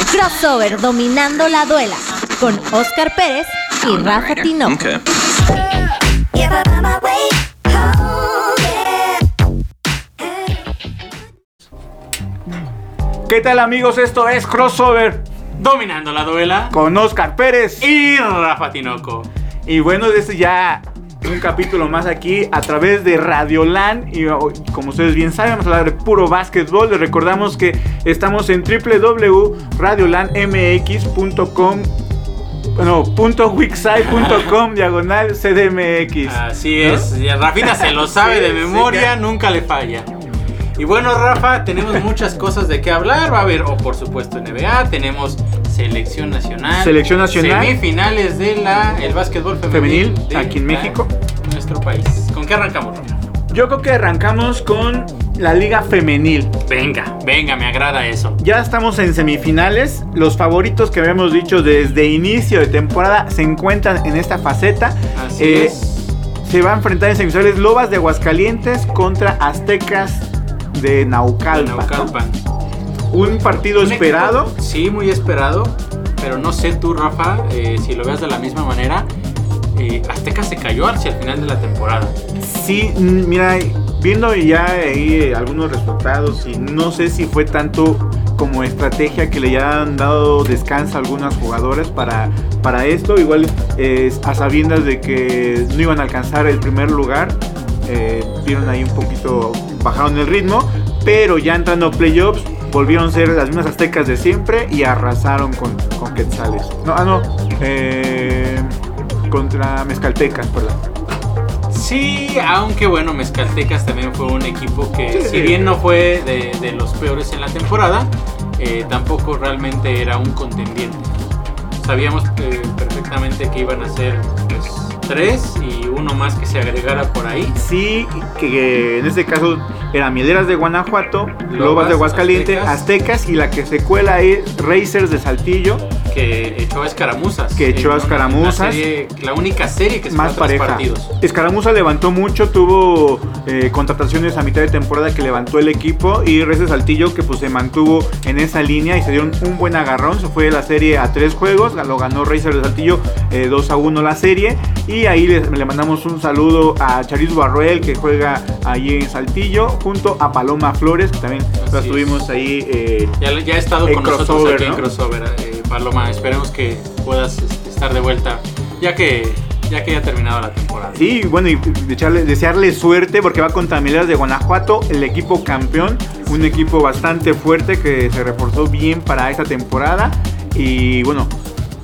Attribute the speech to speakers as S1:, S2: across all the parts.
S1: Crossover dominando la duela con Oscar Pérez y Rafa Tinoco.
S2: Okay.
S3: ¿Qué tal amigos? Esto es Crossover
S4: Dominando la duela.
S3: con Oscar Pérez.
S4: Y Rafa Tinoco.
S3: Y bueno, este ya un capítulo más aquí a través de Radiolan. Y oh, como ustedes bien saben, vamos a hablar de puro básquetbol. Les recordamos que estamos en www.radiolanmx.com bueno, punto diagonal CDMX.
S4: Así es. Rafita se lo sabe de
S3: Sí,
S4: memoria, nunca le falla. Y bueno, Rafa, tenemos muchas cosas de qué hablar. Va a haber, o por supuesto, NBA. Tenemos selección nacional.
S3: Selección nacional.
S4: Semifinales de la el básquetbol femenil.
S3: Femenil,
S4: de
S3: aquí en México.
S4: Nuestro país. ¿Con qué arrancamos, Rafa?
S3: Yo creo que arrancamos con la Liga Femenil.
S4: Venga, venga, me agrada eso.
S3: Ya estamos en semifinales. Los favoritos que habíamos dicho desde inicio de temporada se encuentran en esta faceta.
S4: Así
S3: Eh,
S4: es.
S3: Se va a enfrentar en semifinales Lobas de Aguascalientes contra Aztecas de Naucalpan. Un partido
S4: Un
S3: esperado.
S4: equipo, sí, muy esperado. Pero no sé tú, Rafa, eh, si lo veas de la misma manera. eh, Azteca se cayó hacia el final de la temporada.
S3: Sí, mm, mira, viendo ya ahí eh, algunos resultados y no sé si fue tanto como estrategia que le hayan dado descanso a algunas jugadoras para, para esto, igual eh, a sabiendas de que no iban a alcanzar el primer lugar, eh, vieron ahí un poquito, bajaron el ritmo, pero ya entrando a playoffs volvieron a ser las mismas aztecas de siempre y arrasaron con, con Quetzales. No, ah, no, eh, contra Mezcaltecas, perdón.
S4: Sí, aunque bueno, Mezcaltecas también fue un equipo que,
S3: Sí.
S4: si bien no fue de, de los peores en la temporada, eh, tampoco realmente era un contendiente. Sabíamos eh, perfectamente que iban a ser tres y uno más que se agregara por ahí.
S3: Sí, que en este caso eran Mieleras de Guanajuato, Lobas,
S4: Lobas,
S3: de Aguascalientes, Aztecas.
S4: Aztecas.
S3: y la que se cuela es Racers de Saltillo,
S4: que echó a escaramuzas.
S3: Que echó a
S4: En
S3: escaramuzas.
S4: serie- la única serie que se
S3: más pareja.
S4: partidos.
S3: Escaramuza levantó mucho, tuvo eh, contrataciones a mitad de temporada que levantó el equipo y Racers Saltillo que pues se mantuvo en esa línea y se dieron un buen agarrón, se fue la serie a tres juegos, lo ganó Racers de Saltillo eh, 2 a 1 la serie y ahí le, le mandamos un saludo a Charis Barruel que juega ahí en Saltillo junto a Paloma Flores que también la tuvimos ahí eh,
S4: Ya, ya ha estado
S3: En
S4: con nosotros
S3: crossover,
S4: aquí en
S3: ¿no?
S4: crossover, eh, Paloma. Esperemos que puedas este, estar de vuelta ya que ya que haya terminado la temporada.
S3: Sí, bueno, y desearle, desearle suerte porque va contra Mileras de Guanajuato, el equipo campeón, un equipo bastante fuerte que se reforzó bien para esta temporada. Y bueno,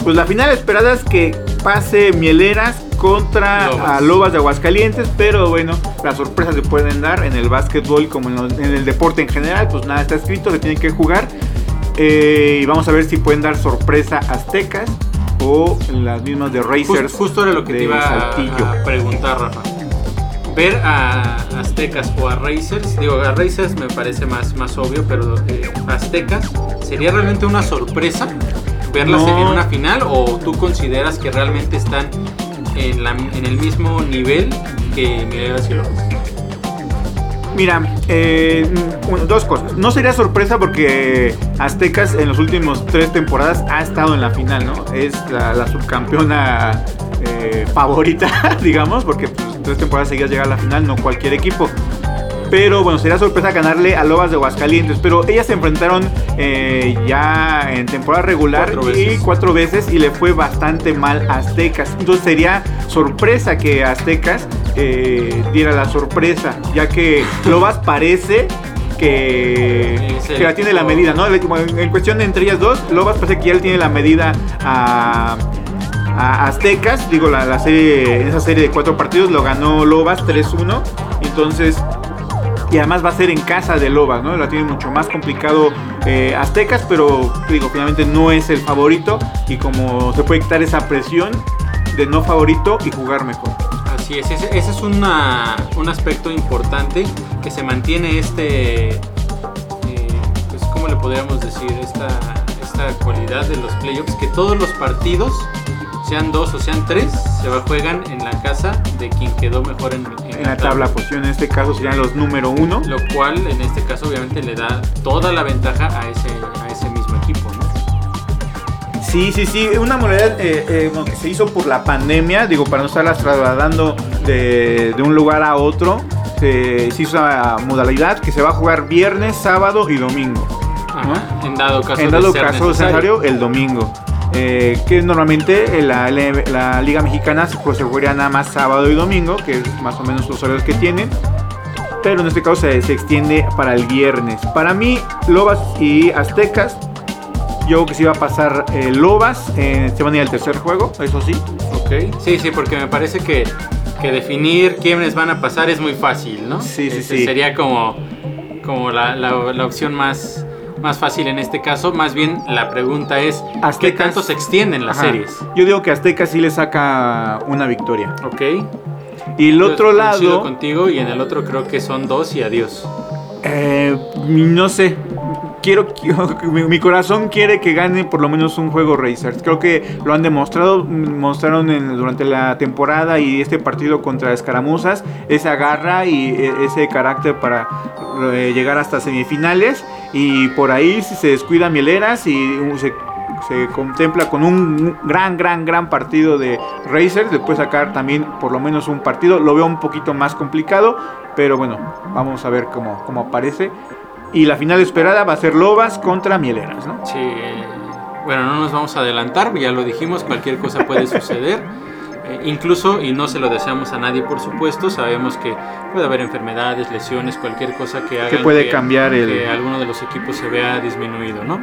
S3: pues la final esperada es que pase Mieleras contra
S4: Lobas.
S3: a Lobas de Aguascalientes, pero bueno, las sorpresas se pueden dar en el básquetbol como en, lo- en el deporte en general, pues nada está escrito, se tiene que jugar. Eh, y vamos a ver si pueden dar sorpresa aztecas o las mismas de Racers.
S4: justo era lo que te iba a,
S3: Saltillo.
S4: a preguntar, Rafa. Ver a Aztecas o a Racers, digo, a Racers me parece más, más obvio, pero eh, Aztecas, ¿sería realmente una sorpresa verlas
S3: No.
S4: en una final o tú consideras que realmente están en, la- en el mismo nivel que y Lobos?
S3: Mira, eh, dos cosas. No sería sorpresa porque Aztecas en las últimas tres temporadas ha estado en la final, ¿no? Es la, la subcampeona eh, favorita, digamos, porque pues, tres temporadas seguidas llega a la final, no cualquier equipo. Pero bueno, sería sorpresa ganarle a Lobas de Aguascalientes. Pero ellas se enfrentaron eh, ya en temporada regular
S4: Cuatro
S3: y
S4: veces.
S3: cuatro veces y le fue bastante mal a Aztecas. Entonces sería sorpresa que Aztecas eh, diera la sorpresa, ya que Lobas parece que, que ya tiene la medida, ¿no? En en cuestión de entre ellas dos, Lobas parece que ya le tiene la medida a, a Aztecas. Digo, la, la serie, en esa serie de cuatro partidos lo ganó Lobas 3-1. Entonces, y además va a ser en casa de Lobas, ¿no? La tiene mucho más complicado eh, Aztecas, pero digo, finalmente no es el favorito y como se puede quitar esa presión de no favorito y jugar mejor.
S4: Así es, ese, es una- un aspecto importante que se mantiene este, eh, pues, ¿cómo le podríamos decir? Esta, esta cualidad de los playoffs, que todos los partidos, sean dos o sean tres, se va, juegan en la casa de quien quedó mejor en,
S3: En la tabla posición, en este caso serían los número uno.
S4: Lo cual en este caso obviamente le da toda la ventaja a ese, a ese mismo equipo, ¿no?
S3: Sí, sí, sí, una modalidad eh, eh, bueno, que se hizo por la pandemia, digo, para no estarlas trasladando de, de un lugar a otro, se, se hizo una modalidad que se va a jugar viernes, sábado y domingo.
S4: En dado caso
S3: en
S4: de
S3: dado
S4: ser
S3: caso necesario, el domingo. Eh, que normalmente en la, la Liga Mexicana se, pues, se jugaría nada más sábado y domingo, que es más o menos los horarios que tienen. Pero en este caso se, se extiende para el viernes. Para mí, Lobas y Aztecas, yo creo que se iba a pasar eh, Lobas. eh, se van a ir al tercer juego, eso sí.
S4: Ok. Sí, sí, porque me parece que, que definir quiénes van a pasar es muy fácil, ¿no?
S3: Sí, sí,
S4: Ese
S3: sí.
S4: Sería como, como la, la- la opción más, más fácil en este caso. Más bien la pregunta es, ¿qué
S3: Aztecas-
S4: tanto se extienden las
S3: Ajá.
S4: series?
S3: Yo digo que Aztecas sí le saca una victoria.
S4: Ok.
S3: Y el
S4: Yo
S3: otro lado,
S4: contigo y en el otro creo que son dos y adiós.
S3: eh, no sé. Quiero, mi, corazón quiere que gane por lo menos un juego Racers. Creo que lo han demostrado, mostraron en- durante la temporada y este partido contra Escaramuzas esa garra y eh, ese carácter para eh, llegar hasta semifinales. Y por ahí si se descuida Mieleras y se, se contempla con un gran, gran, gran partido de Racers. Después sacar también por lo menos un partido. Lo veo un poquito más complicado, pero bueno, vamos a ver cómo, cómo aparece. Y la final esperada va a ser Lobas contra Mieleras, ¿no?
S4: Sí, eh, bueno, no nos vamos a adelantar, ya lo dijimos, cualquier cosa puede suceder. Eh, incluso, y no se lo deseamos a nadie, por supuesto, sabemos que puede haber enfermedades, lesiones, cualquier cosa que haga
S3: puede cambiar el-
S4: que alguno de los equipos se vea disminuido, ¿no?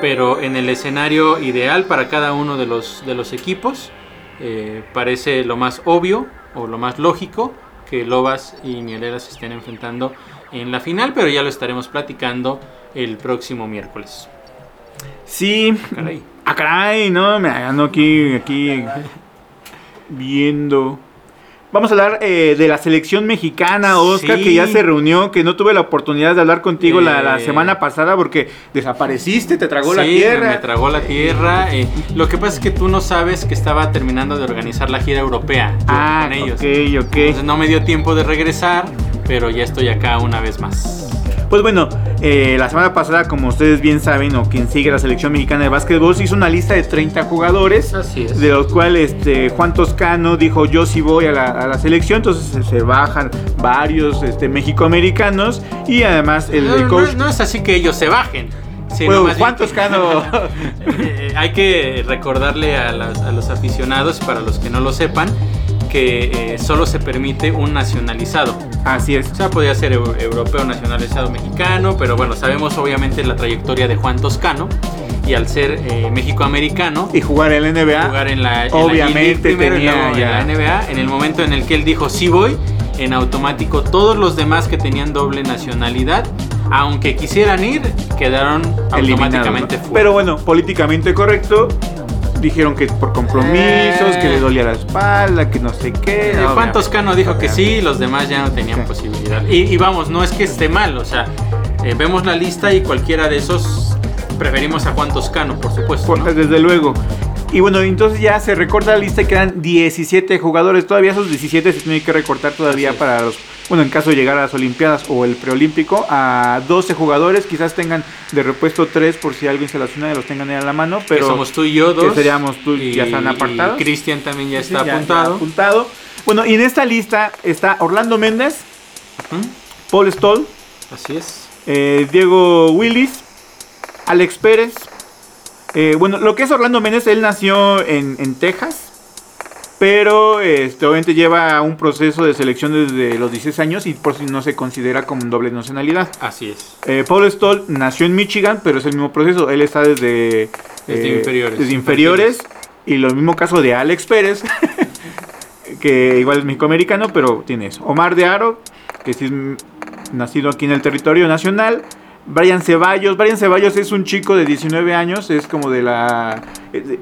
S4: Pero en el escenario ideal para cada uno de los, de los equipos, eh, parece lo más obvio o lo más lógico que Lobas y Mieleras se estén enfrentando en la final, pero ya lo estaremos platicando el próximo miércoles.
S3: Sí.
S4: Caray.
S3: Ah, caray, no, me ando aquí, aquí viendo. Vamos a hablar eh, de la selección mexicana, Oscar,
S4: Sí.
S3: que ya se reunió, que no tuve la oportunidad de hablar contigo la, la
S4: Eh.
S3: semana pasada porque desapareciste, te tragó la tierra.
S4: Me tragó la tierra. eh, lo que pasa es que tú no sabes que estaba terminando de organizar la gira europea
S3: ah,
S4: con ellos.
S3: ok, ok.
S4: Entonces no me dio tiempo de regresar, pero ya estoy acá una vez más.
S3: Pues bueno, eh, la semana pasada, como ustedes bien saben, o quien sigue la selección mexicana de básquetbol, se hizo una lista de 30 jugadores.
S4: Así es.
S3: de los cuales este, Juan Toscano dijo yo sí voy a la, a la selección, entonces se, bajan varios este, mexicoamericanos y además el,
S4: no,
S3: coach...
S4: no es así que ellos se bajen.
S3: Bueno,
S4: más
S3: Juan Toscano...
S4: Eh, hay que recordarle a, las- a los aficionados, para los que no lo sepan, que eh, solo se permite un nacionalizado.
S3: Así es.
S4: O sea, podría ser eu- europeo nacionalizado mexicano, pero bueno, sabemos obviamente la trayectoria de Juan Toscano. Y al ser eh, México-americano,
S3: Y jugar en la NBA.
S4: jugar en la, en la
S3: obviamente
S4: primero y
S3: tenía
S4: en
S3: ya-
S4: la NBA, en el momento en el que él dijo sí voy, en automático todos los demás que tenían doble nacionalidad, aunque quisieran ir, quedaron automáticamente
S3: ¿no?
S4: fuera.
S3: Pero bueno, políticamente correcto. Dijeron que por compromisos,
S4: Eh.
S3: que le dolía la espalda, que no sé qué.
S4: Eh,
S3: No,
S4: Juan Toscano dijo que sí, los demás ya no tenían
S3: Sí.
S4: posibilidad. Y, y vamos, no es que esté mal, o sea, eh, vemos la lista y cualquiera de esos preferimos a Juan Toscano, por supuesto.
S3: Por-
S4: ¿no?
S3: Desde luego. Y bueno, entonces ya se recorta la lista y quedan 17 jugadores. Todavía esos 17 se tienen que recortar todavía para los. Bueno, en caso de llegar a las Olimpiadas o el preolímpico, a 12 jugadores. Quizás tengan de repuesto 3 por si alguien se lesiona y los tengan ahí a la mano. Pero
S4: que somos tú y yo, dos.
S3: que seríamos tú y ya están apartados.
S4: Cristian también ya
S3: Sí,
S4: está
S3: ya- ya
S4: apuntado.
S3: Bueno, y en esta lista está Orlando Méndez, Paul Stoll,
S4: Así es.
S3: eh, Diego Willis, Alex Pérez. Eh, bueno, lo que es Orlando Méndez, él nació en, en Texas, pero este, obviamente lleva un proceso de selección desde los 16 años y por si no se considera como un doble nacionalidad.
S4: Así es.
S3: Eh, Paul Stoll nació en Michigan, pero es el mismo proceso. Él está desde, eh,
S4: Desde inferiores.
S3: desde inferiores. Y lo mismo caso de Alex Pérez, que igual es mexicoamericano, pero tiene eso. Omar de Aro, que sí es nacido aquí en el territorio nacional. Brian Ceballos. Brian Ceballos es un chico de 19 años, es como de la eh, de-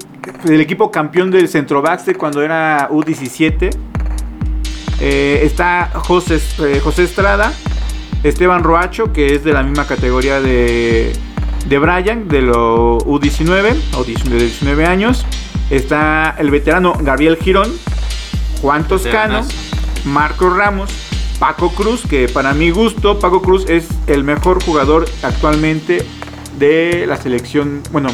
S3: del equipo campeón del Centro Baxter cuando era U17. Eh, está José, eh, José Estrada, Esteban Roacho, que es de la misma categoría de, de Brian, de lo U19, o 19 de 19 años. Está el veterano Gabriel Girón, Juan Toscano. Marco Ramos, Paco Cruz, que para mi gusto, Paco Cruz es el mejor jugador actualmente de la selección, bueno,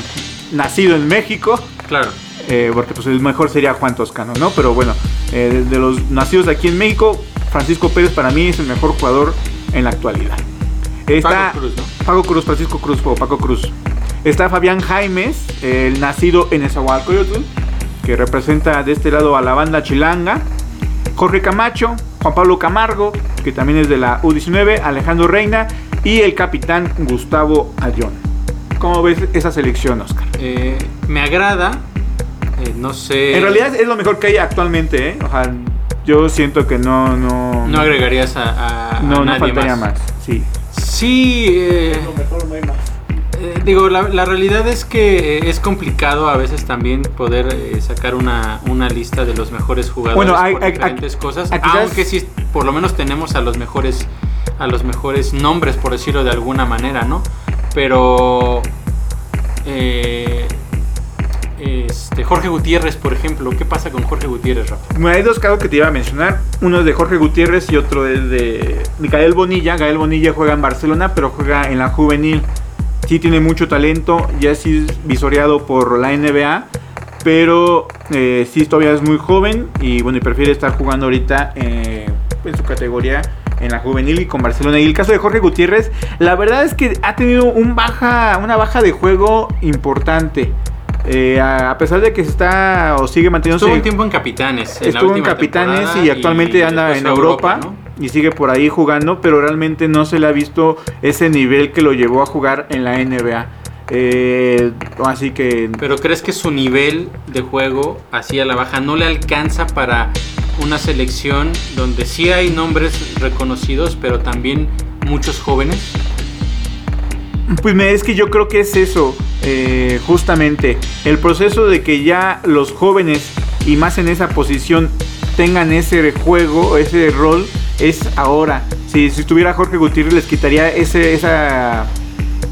S3: nacido en México,
S4: Claro.
S3: Eh, porque pues el mejor sería Juan Toscano, ¿no? Pero bueno, eh, de los nacidos aquí en México, Francisco Pérez para mí es el mejor jugador en la actualidad. Está
S4: Paco Cruz, ¿no?
S3: Paco Cruz, Francisco Cruz o Paco Cruz. Está Fabián Jaimes, el nacido en Esahualcoyotl, que representa de este lado a la banda chilanga. Jorge Camacho, Juan Pablo Camargo, que también es de la U19, Alejandro Reina y el capitán Gustavo Ayón. ¿Cómo ves esa selección, Oscar?
S4: Eh, me agrada. eh, no sé.
S3: En realidad es lo mejor que hay actualmente, ¿eh? O sea, yo siento que no, no,
S4: No agregarías a, a- a
S3: no, no faltaría
S4: más.
S3: más. Sí.
S4: Sí, eh, eh, digo, la, la realidad es que es complicado a veces también poder eh, sacar una, una lista de los mejores jugadores
S3: Bueno,
S4: por
S3: hay-
S4: diferentes cosas. aunque sí, por lo menos tenemos a los mejores a los mejores nombres, por decirlo de alguna manera, ¿no? Pero eh, este, Jorge Gutiérrez, por ejemplo, ¿qué pasa con Jorge Gutiérrez, Rafa?
S3: Bueno, hay dos casos que te iba a mencionar. Uno es de Jorge Gutiérrez y otro es de Gael Bonilla. Gael Bonilla juega en Barcelona, pero juega en la juvenil. Sí tiene mucho talento, ya es visoreado por la NBA, pero eh, sí todavía es muy joven y bueno, y prefiere estar jugando ahorita eh, en su categoría en la juvenil y con Barcelona. Y el caso de Jorge Gutiérrez, la verdad es que ha tenido un baja, una baja de juego importante. Eh, a pesar de que se está o sigue manteniéndose
S4: Estuvo un tiempo en Capitanes.
S3: estuvo en Capitanes y actualmente anda en Europa,
S4: ¿no?
S3: y sigue por ahí jugando, pero realmente no se le ha visto ese nivel que lo llevó a jugar en la NBA. Eh, así que
S4: Pero crees que su nivel de juego, así a la baja, no le alcanza para una selección donde sí hay nombres reconocidos, pero también muchos jóvenes?
S3: Pues es que yo creo que es eso, eh, justamente, el proceso de que ya los jóvenes y más en esa posición tengan ese juego, ese rol, es ahora. Si, si estuviera Jorge Gutiérrez les quitaría ese, esa,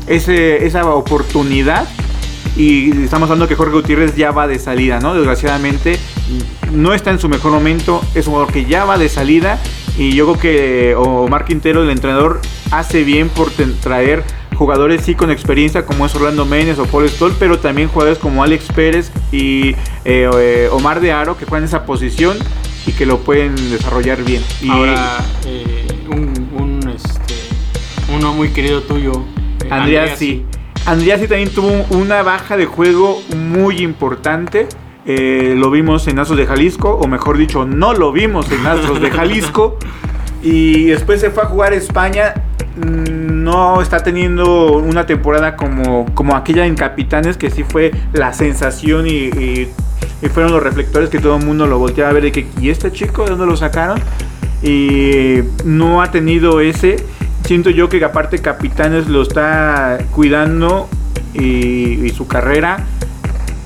S3: ese, esa oportunidad y estamos hablando que Jorge Gutiérrez ya va de salida, ¿no? Desgraciadamente no está en su mejor momento, es un jugador que ya va de salida y yo creo que Omar Quintero, el entrenador, hace bien por traer jugadores sí con experiencia como es Orlando Méndez o Paul Stoll, pero también jugadores como Alex Pérez y eh, eh, Omar de Aro que juegan esa posición y que lo pueden desarrollar bien. Y
S4: Ahora, eh, un, un, este, uno muy querido tuyo,
S3: Andrea sí. Andrea sí también tuvo una baja de juego muy importante. Eh, lo vimos en Astros de Jalisco, o mejor dicho, no lo vimos en Astros de Jalisco. Y después se fue a jugar a España. Mm, No está teniendo una temporada como, como aquella en Capitanes, que sí fue la sensación y, y- y fueron los reflectores que todo el mundo lo volteaba a ver de que, ¿y este chico de dónde lo sacaron? Y no ha tenido ese. Siento yo que aparte Capitanes lo está cuidando y, y su carrera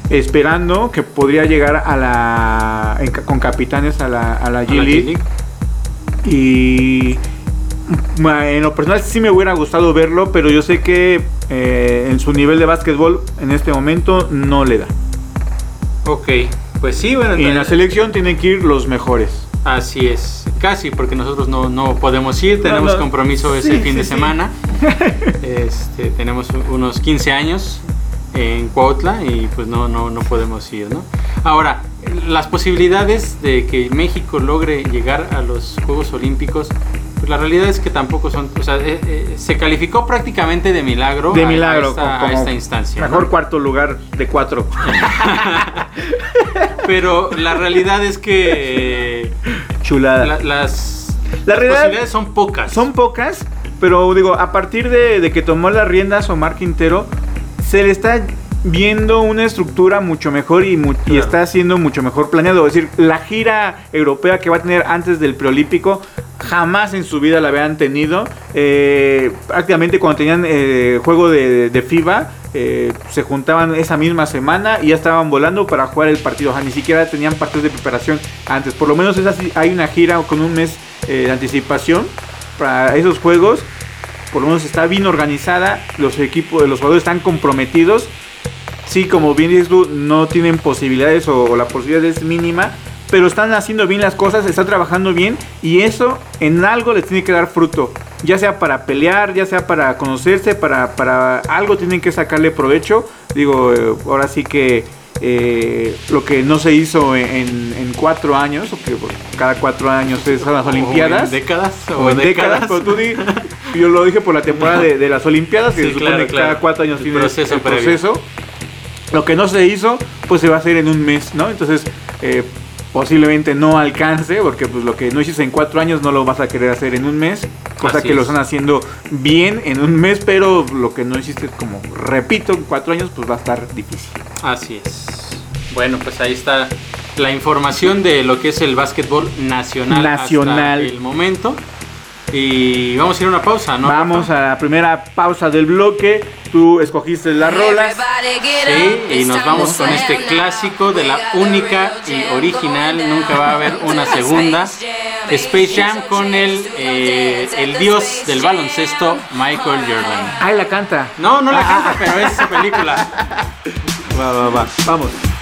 S3: esperando que podría llegar a la en con Capitanes a la, a la G League.
S4: G-League.
S3: Y en lo personal sí me hubiera gustado verlo, pero yo sé que eh, en su nivel de básquetbol en este momento no le da.
S4: Ok, pues sí, bueno,
S3: Y en la selección tienen que ir los mejores.
S4: Así es, casi, porque nosotros no, no podemos ir,
S3: No,
S4: tenemos
S3: no.
S4: compromiso ese
S3: Sí,
S4: fin
S3: sí,
S4: de
S3: sí.
S4: semana. Este, tenemos unos 15 años en Cuautla y pues no, no, no podemos ir, ¿no? Ahora, las posibilidades de que México logre llegar a los Juegos Olímpicos, pues la realidad es que tampoco son, o sea, eh, eh, se calificó prácticamente de milagro,
S3: De milagro,
S4: a, esta,
S3: como
S4: a esta instancia. ¿no?
S3: Mejor cuarto lugar de cuatro.
S4: Pero la realidad es que
S3: Chulada.
S4: la- las,
S3: La
S4: las posibilidades son pocas.
S3: Son pocas, pero digo, a partir de, de que tomó las riendas Omar Quintero, se le está viendo una estructura mucho mejor y, mu- y
S4: Claro.
S3: está siendo mucho mejor planeado. Es decir, la gira europea que va a tener antes del preolímpico, jamás en su vida la habían tenido. Eh, prácticamente cuando tenían eh, juego de, de FIBA, eh, se juntaban esa misma semana y ya estaban volando para jugar el partido. O sea, ni siquiera tenían partidos de preparación antes. Por lo menos es así, hay una gira con un mes eh, de anticipación para esos juegos. Por lo menos está bien organizada. Los equipos, los jugadores están comprometidos sí, como bien dices tú, no tienen posibilidades o, la posibilidad es mínima, pero están haciendo bien las cosas, están trabajando bien y eso en algo les tiene que dar fruto, ya sea para pelear, ya sea para conocerse, para, para algo tienen que sacarle provecho. Digo, eh, ahora sí que
S2: eh, lo que no se hizo en, en cuatro años, porque cada cuatro años es las Olimpiadas.
S4: Décadas,
S2: o, en décadas. décadas tú di, yo lo dije por la temporada de, las Olimpiadas, que se supone que cada cuatro años tiene
S4: proceso
S2: proceso lo que no se hizo, pues se va a hacer en un mes, ¿no? Entonces, eh, posiblemente no alcance, porque pues lo que no hiciste en cuatro años no lo vas a querer hacer en un mes, cosa que lo están haciendo bien en un mes, pero lo que no hiciste, como repito, en cuatro años, pues va a estar difícil.
S4: Así es. Bueno, pues ahí está la información de lo que es el básquetbol nacional,
S2: nacional.
S4: hasta el momento. Y vamos a ir a una pausa, ¿no?
S2: Vamos a la primera pausa del bloque. Tú escogiste las rolas.
S4: Sí, y nos vamos con este clásico de la única y original. Nunca va a haber una segunda. Space Jam con el, eh, el dios del baloncesto, Michael Jordan.
S2: Ah, la canta.
S4: No, no la ah, canta, ah, ah. pero es su película.
S2: Va, va, va. Vamos.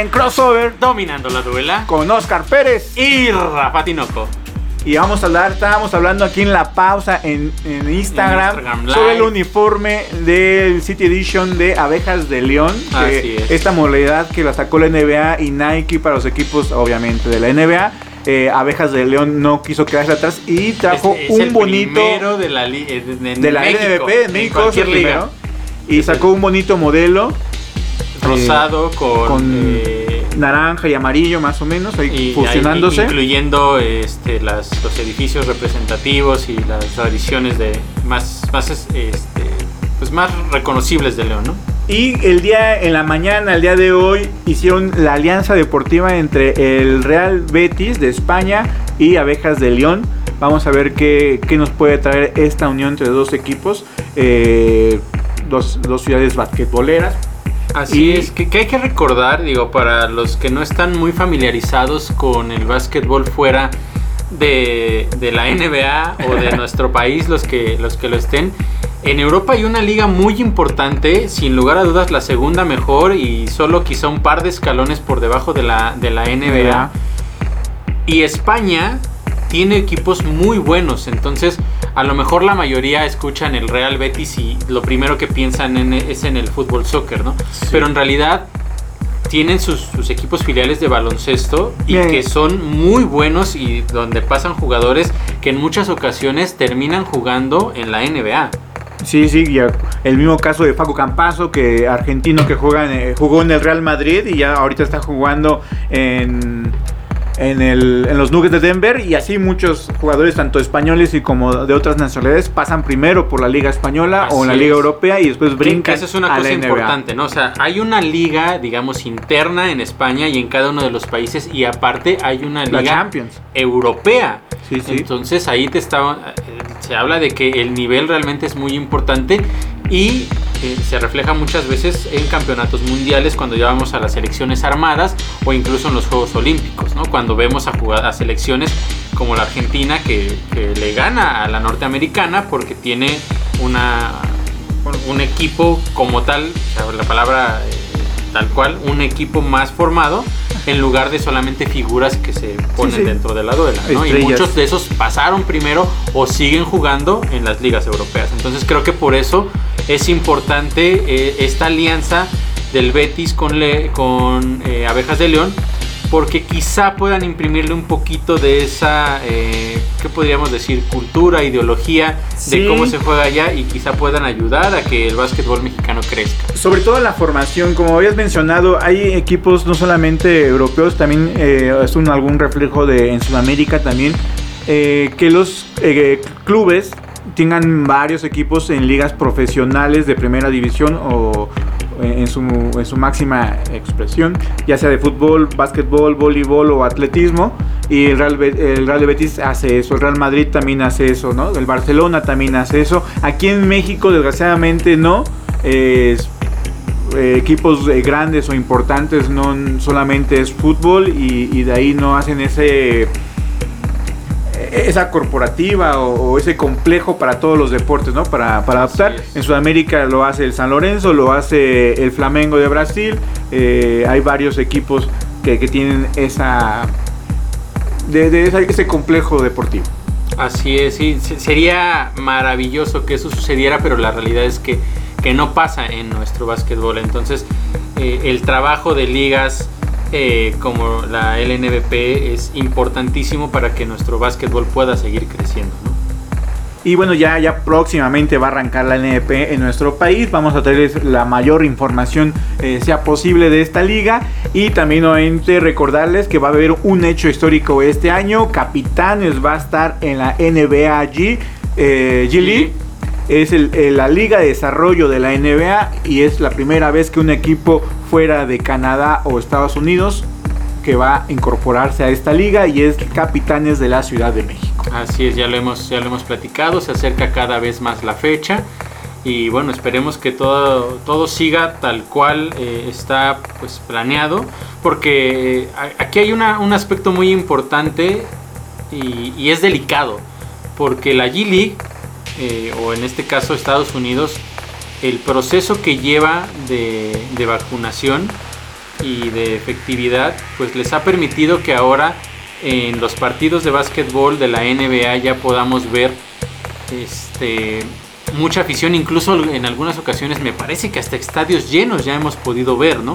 S3: En crossover
S4: Dominando la duela.
S3: con Oscar Pérez.
S4: Y Rafa Tinoco.
S3: Y vamos a hablar, estábamos hablando aquí en la pausa en, en Instagram,
S4: Instagram
S3: sobre el uniforme del City Edition de Abejas de León. que
S4: Así es.
S3: Esta modalidad que la sacó la NBA y Nike para los equipos, obviamente, de la NBA. Eh, Abejas de León no quiso quedarse atrás y trajo
S4: Es- es
S3: un
S4: el
S3: bonito
S4: de la, eh, de,
S3: la
S4: México,
S3: NBP en México,
S4: cualquier liga.
S3: primero. Y sacó un bonito modelo
S4: Rosado con,
S3: con
S4: eh,
S3: naranja y amarillo más o menos, ahí
S4: y-
S3: fusionándose.
S4: incluyendo este, las, los edificios representativos y las tradiciones de más, más este, pues más reconocibles de León, ¿no?
S3: Y el día en la mañana, el día de hoy, hicieron la alianza deportiva entre el Real Betis de España y Abejas de León. Vamos a ver qué, qué nos puede traer esta unión entre dos equipos, eh, dos, dos ciudades basquetboleras.
S4: Así
S3: Y-
S4: es, que, que hay que recordar, digo, para los que no están muy familiarizados con el básquetbol fuera de, de la NBA o de nuestro país, los que, los que lo estén, en Europa hay una liga muy importante, sin lugar a dudas la segunda mejor y solo quizá un par de escalones por debajo de la, de la NBA. Y España tiene equipos muy buenos, entonces a lo mejor la mayoría escuchan el Real Betis y lo primero que piensan en- es en el fútbol soccer, ¿no? Pero en realidad tienen sus, sus equipos filiales de baloncesto y
S3: Bien.
S4: que son muy buenos y donde pasan jugadores que en muchas ocasiones terminan jugando en la NBA.
S3: Sí, sí, y el mismo caso de Facu Campazo, que argentino que juega en, eh, jugó en el Real Madrid y ya ahorita está jugando en, en, el- en los Nuggets de Denver. Y así muchos jugadores, tanto españoles y como de otras nacionalidades, pasan primero por la Liga Española o en la Liga
S4: es.
S3: Europea y después brincan
S4: Esa es una
S3: a
S4: cosa importante, ¿no? O sea, hay una liga, digamos, interna en España y en cada uno de los países y aparte hay una liga
S3: Champions.
S4: europea.
S3: Sí, sí.
S4: Entonces ahí te está, eh, se habla de que el nivel realmente es muy importante y eh, se refleja muchas veces en campeonatos mundiales cuando llevamos a las selecciones armadas o incluso en los Juegos Olímpicos, ¿no? Cuando vemos a jugar a selecciones como la Argentina que, que le gana a la norteamericana porque tiene una un equipo como tal, la palabra eh, tal cual, un equipo más formado en lugar de solamente figuras que se ponen
S3: sí.
S4: dentro de la duela. ¿no? Y muchos de esos pasaron primero o siguen jugando en las ligas europeas. Entonces creo que por eso es importante eh, esta alianza del Betis con, Le- con eh, Abejas de León. Porque quizá puedan imprimirle un poquito de esa, eh, ¿qué podríamos decir? Cultura, ideología
S3: Sí.
S4: de cómo se juega allá y quizá puedan ayudar a que el básquetbol mexicano crezca.
S3: Sobre todo la formación, como habías mencionado, hay equipos no solamente europeos, también eh, es un, algún reflejo de en Sudamérica también, eh, que los clubes tengan varios equipos en ligas profesionales de primera división o en su, en su máxima expresión, ya sea de fútbol, básquetbol, voleibol o atletismo. Y el Real, el Real Betis hace eso, el Real Madrid también hace eso, ¿no? El Barcelona también hace eso. Aquí en México, desgraciadamente, no. Eh, equipos eh, grandes o importantes no solamente es fútbol y, de ahí no hacen ese esa corporativa o, o ese complejo para todos los deportes, ¿no? Para, para adaptar. En Sudamérica lo hace el San Lorenzo, lo hace el Flamengo de Brasil. eh, hay varios equipos que, que tienen esa, de, de esa- ese complejo deportivo.
S4: Así es, sí, se- sería maravilloso que eso sucediera, pero la realidad es que, que no pasa en nuestro básquetbol. Entonces, eh, el trabajo de ligas eh, como la LNBP es importantísimo para que nuestro básquetbol pueda seguir creciendo. ¿no?
S3: Y bueno, ya, ya próximamente va a arrancar la NP en nuestro país. Vamos a traerles la mayor información eh, sea posible de esta liga. Y también obviamente recordarles que va a haber un hecho histórico este año. Capitanes va a estar en la NBA G, eh, G League. Es el- eh, la liga de desarrollo de la NBA y es la primera vez que un equipo fuera de Canadá o Estados Unidos que va a incorporarse a esta liga y es Capitanes de la Ciudad de México.
S4: Así es, ya lo hemos, ya lo hemos platicado, se acerca cada vez más la fecha y bueno, esperemos que todo, todo siga tal cual eh, está pues planeado, porque eh, aquí hay una- un aspecto muy importante y, y es delicado, porque la G League, eh, o en este caso Estados Unidos, el proceso que lleva de, vacunación y de efectividad, pues les ha permitido que ahora en los partidos de básquetbol de la NBA ya podamos ver este, mucha afición, incluso en algunas ocasiones me parece que hasta estadios llenos ya hemos podido ver, ¿no?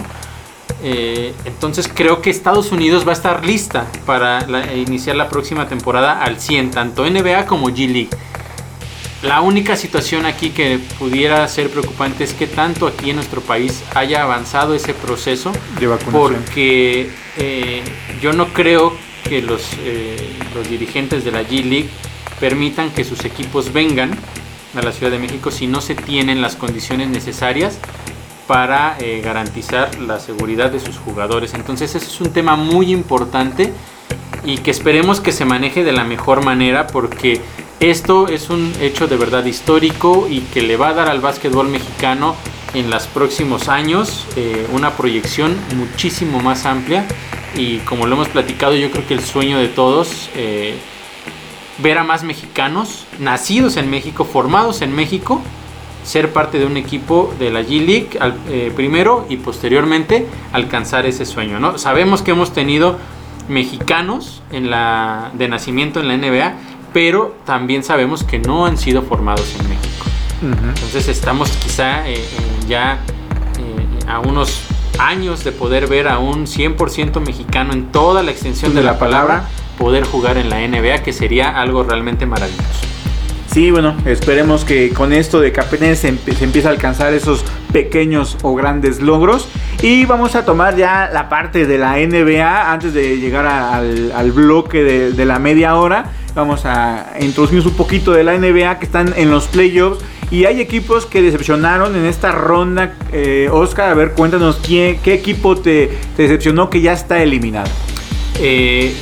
S4: Eh, entonces creo que Estados Unidos va a estar lista para la- iniciar la próxima temporada al 100, tanto NBA como G League. La única situación aquí que pudiera ser preocupante es que tanto aquí en nuestro país haya avanzado ese proceso,
S3: De vacunación.
S4: porque eh, yo no creo que los, eh, los dirigentes de la G League permitan que sus equipos vengan a la Ciudad de México si no se tienen las condiciones necesarias para eh, garantizar la seguridad de sus jugadores. Entonces ese es un tema muy importante y que esperemos que se maneje de la mejor manera porque esto es un hecho de verdad histórico y que le va a dar al básquetbol mexicano en los próximos años eh, una proyección muchísimo más amplia y como lo hemos platicado yo creo que el sueño de todos eh, ver a más mexicanos nacidos en México, formados en México, ser parte de un equipo de la G League al- eh, primero y posteriormente alcanzar ese sueño. ¿no? Sabemos que hemos tenido mexicanos en la, de nacimiento en la NBA, pero también sabemos que no han sido formados en México. Entonces estamos quizá eh, eh, ya eh, a unos años de poder ver a un 100% mexicano en toda la extensión de la palabra poder jugar en la NBA, que sería algo realmente maravilloso.
S3: Sí, bueno, esperemos que con esto de que apenas se, se empiece a alcanzar esos pequeños o grandes logros. Y vamos a tomar ya la parte de la NBA antes de llegar al, bloque de, la media hora. Vamos a introducirnos un poquito de la NBA que están en los playoffs. Y hay equipos que decepcionaron en esta ronda. Eh, Oscar, a ver, cuéntanos quién, qué equipo te, te decepcionó que ya está eliminado.
S4: Eh,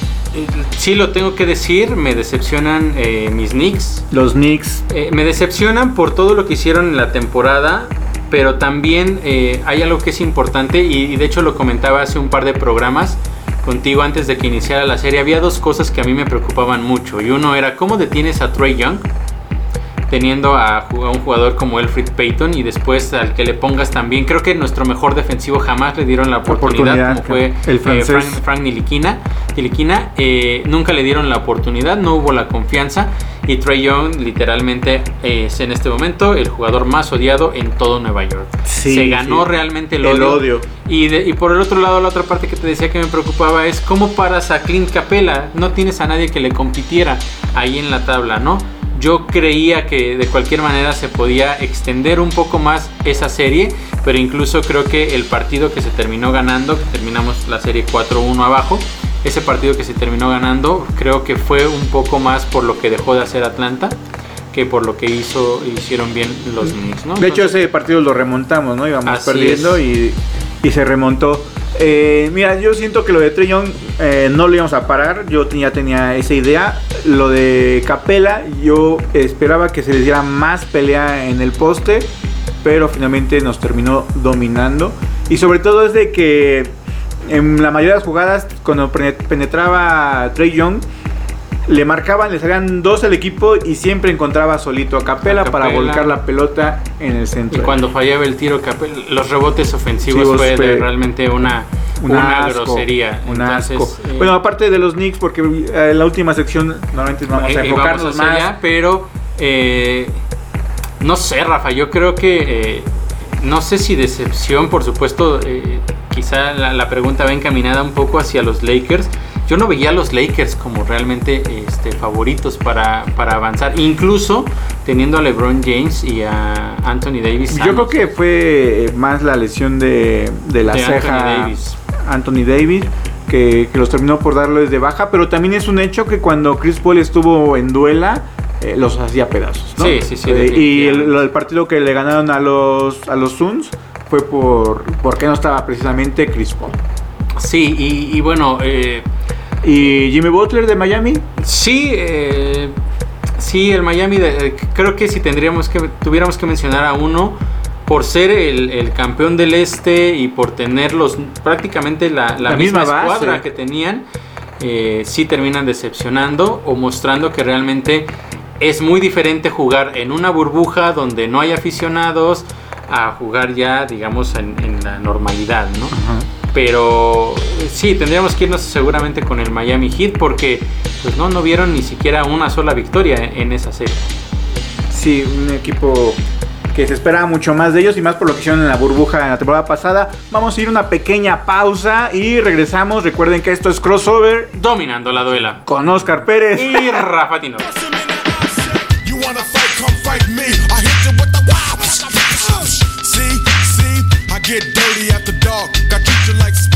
S4: sí lo tengo que decir, me decepcionan eh, mis Knicks.
S3: Los Knicks.
S4: Eh, me decepcionan por todo lo que hicieron en la temporada, pero también eh, hay algo que es importante y, y de hecho lo comentaba hace un par de programas contigo antes de que iniciara la serie. Había dos cosas que a mí me preocupaban mucho y uno era cómo detienes a Trey Young teniendo a, a un jugador como Elfrid Payton y después al que le pongas también. Creo que nuestro mejor defensivo jamás le dieron la oportunidad,
S3: Oportunidad,
S4: como fue
S3: el
S4: eh,
S3: francés.
S4: Frank, Frank Ntilikina. Ntilikina, eh, nunca le dieron la oportunidad, no hubo la confianza y Trey Young literalmente es en este momento el jugador más odiado en todo Nueva York.
S3: Sí,
S4: Se ganó
S3: sí.
S4: realmente el,
S3: El
S4: odio.
S3: odio.
S4: Y, de- y por el otro lado, la otra parte que te decía que me preocupaba es cómo paras a Clint Capela. No tienes a nadie que le compitiera ahí en la tabla, ¿no? Yo creía que de cualquier manera se podía extender un poco más esa serie, pero incluso creo que el partido que se terminó ganando, que terminamos la serie 4-1 abajo, ese partido que se terminó ganando, creo que fue un poco más por lo que dejó de hacer Atlanta que por lo que hizo hicieron bien los Knicks, ¿no?
S3: De hecho, ese partido lo remontamos, ¿no? Íbamos perdiendo y, y se remontó. Eh, mira, yo siento que lo de Trey Young eh, no lo íbamos a parar. Yo ya tenía esa idea. Lo de Capela, yo esperaba que se les diera más pelea en el poste, pero finalmente nos terminó dominando. Y sobre todo es de que en la mayoría de las jugadas, cuando penetraba Trey Young, le marcaban, le salían dos al equipo y siempre encontraba solito a Capela, para volcar la pelota en el centro.
S4: Y cuando fallaba el tiro, los rebotes ofensivos
S3: Sí,
S4: fue, realmente una,
S3: un
S4: una
S3: asco,
S4: grosería.
S3: Un
S4: Entonces,
S3: asco.
S4: eh,
S3: Bueno, aparte de los Knicks, porque eh, en la última sección normalmente vamos a
S4: eh,
S3: enfocarnos
S4: vamos
S3: más.
S4: allá, pero eh, no sé, Rafa, yo creo que no sé si decepción, por supuesto, quizá la, la pregunta va encaminada un poco hacia los Lakers. Yo no veía a los Lakers como realmente este, favoritos para, para avanzar, incluso teniendo a LeBron James y a Anthony Davis.
S3: Yo creo que fue eh, más la lesión de, de la
S4: De Anthony
S3: ceja
S4: Davis.
S3: Anthony Davis. Que, que los terminó por darles de baja, pero también es un hecho que cuando Chris Paul estuvo en duela, eh, los hacía pedazos. ¿no?
S4: Sí, sí, sí,
S3: Eh, y el, del partido que le ganaron a los, a los Suns fue por porque no estaba precisamente Chris Paul.
S4: Sí, y, y bueno, eh,
S3: Y Jimmy Butler de Miami,
S4: sí, eh, sí, el Miami, de- eh, creo que si tendríamos que, tuviéramos que mencionar a uno, por ser el, el campeón del este y por tener los, prácticamente la, la
S3: La
S4: misma,
S3: misma
S4: escuadra que tenían, eh, sí terminan decepcionando o mostrando que realmente es muy diferente jugar en una burbuja donde no hay aficionados a jugar ya, digamos, en, en la normalidad, ¿no? Pero eh, sí, tendríamos que irnos seguramente con el Miami Heat porque pues no, no vieron ni siquiera una sola victoria en, esa serie.
S3: Sí, un equipo que se esperaba mucho más de ellos y más por lo que hicieron en la burbuja en la temporada pasada. Vamos a ir a una pequeña pausa y regresamos. Recuerden que esto es crossover
S4: Dominando la duela.
S3: con Oscar Pérez.
S4: Y Rafa
S2: I get dirty after dark.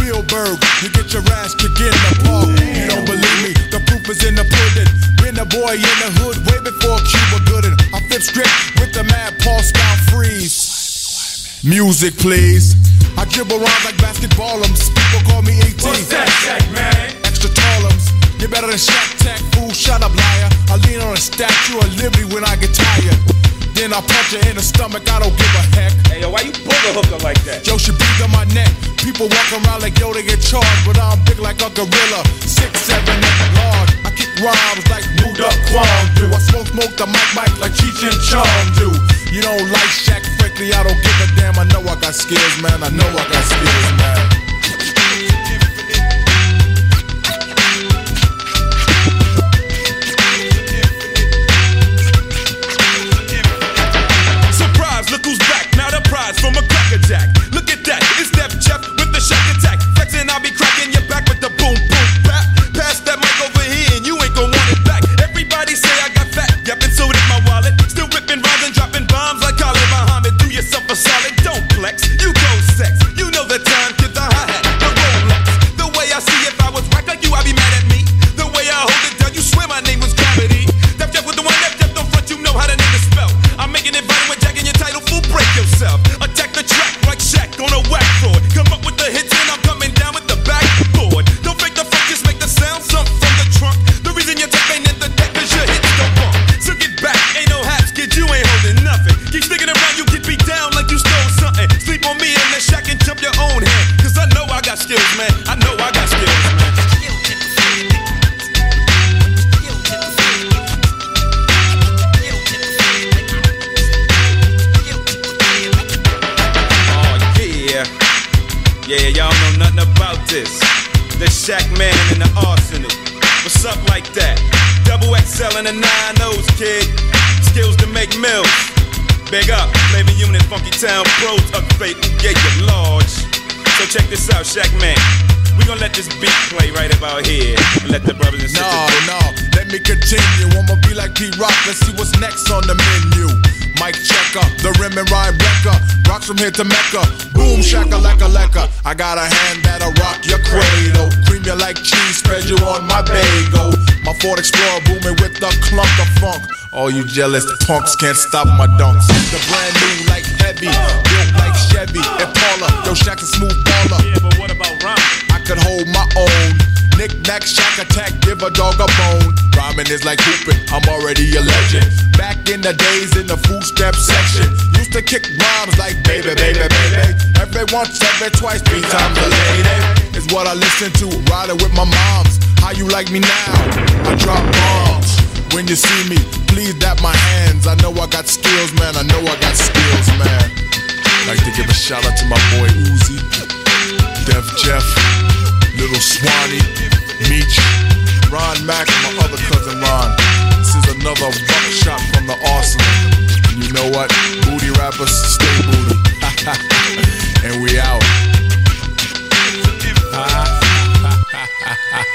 S2: Spielberg. You get your ass kicked in the park. You don't believe me? The proof is in the pudding. Been a boy in the hood way before Cuba Gooding. I flip script with the mad Paul Scout freeze. Music, please. I dribble around like basketballums. People call me 18. What's that, Shaq, man? Extra tallums. You better than Shaq Tech, fool. Shut up, liar. I lean on a statue of liberty when I get tired. Then I punch her in the stomach. I don't give a heck.
S5: Hey, yo, why you pull the hooker like that?
S2: Yo, she breathe on my neck. People walk around like yo, they get charged, but I'm big like a gorilla. Six, seven, eight, large. I kick rhymes like moved up Quan do. I smoke, smoke the mic, mic like Cheech and Chong do. You don't like Shaq, frankly, I don't give a damn. I know I got skills, man. I know I got skills, man.
S5: Jack. Play right here let the brothers and sisters.
S2: No, no, let me continue. I'ma be like P Rock. Let's see what's next on the menu. Mike checker, the rim and rhyme wrecker. Rocks from here to Mecca. Boom, shaka, leka, leka. I got a hand that'll rock your cradle. Cream you like cheese, spread you on my bagel. My Ford Explorer booming with the clunk of funk. All you jealous punks can't stop my dunks. The brand new like heavy, built like Chevy. Impala, yo, Shaq a smooth baller.
S5: Yeah, but what about rhyme?
S2: I could hold my own. Knick knack, shack attack, give a dog a bone. Rhyming is like hooping, I'm already a legend. Back in the days in the food stamp section, used to kick rhymes like baby, baby, baby. Every once, every twice, three times a lady. Is what I listen to, riding with my moms. How you like me now? I drop bombs. When you see me, please dap my hands. I know I got skills, man. I know I got skills, man. Like to give a shout out to my boy Uzi, Dev Jeff, Little Swanee, Meech, Ron Mack, and my other cousin Ron. This is another buckshot from the arsenal. And you know what? Booty rappers, stay booty. and we out.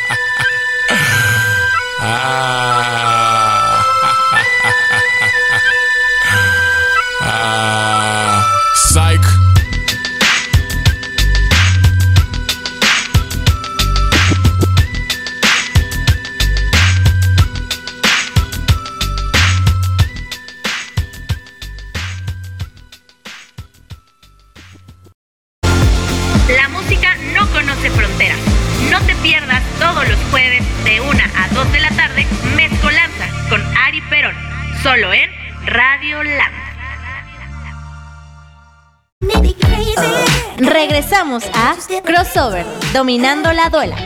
S1: Crossover, dominando la duela.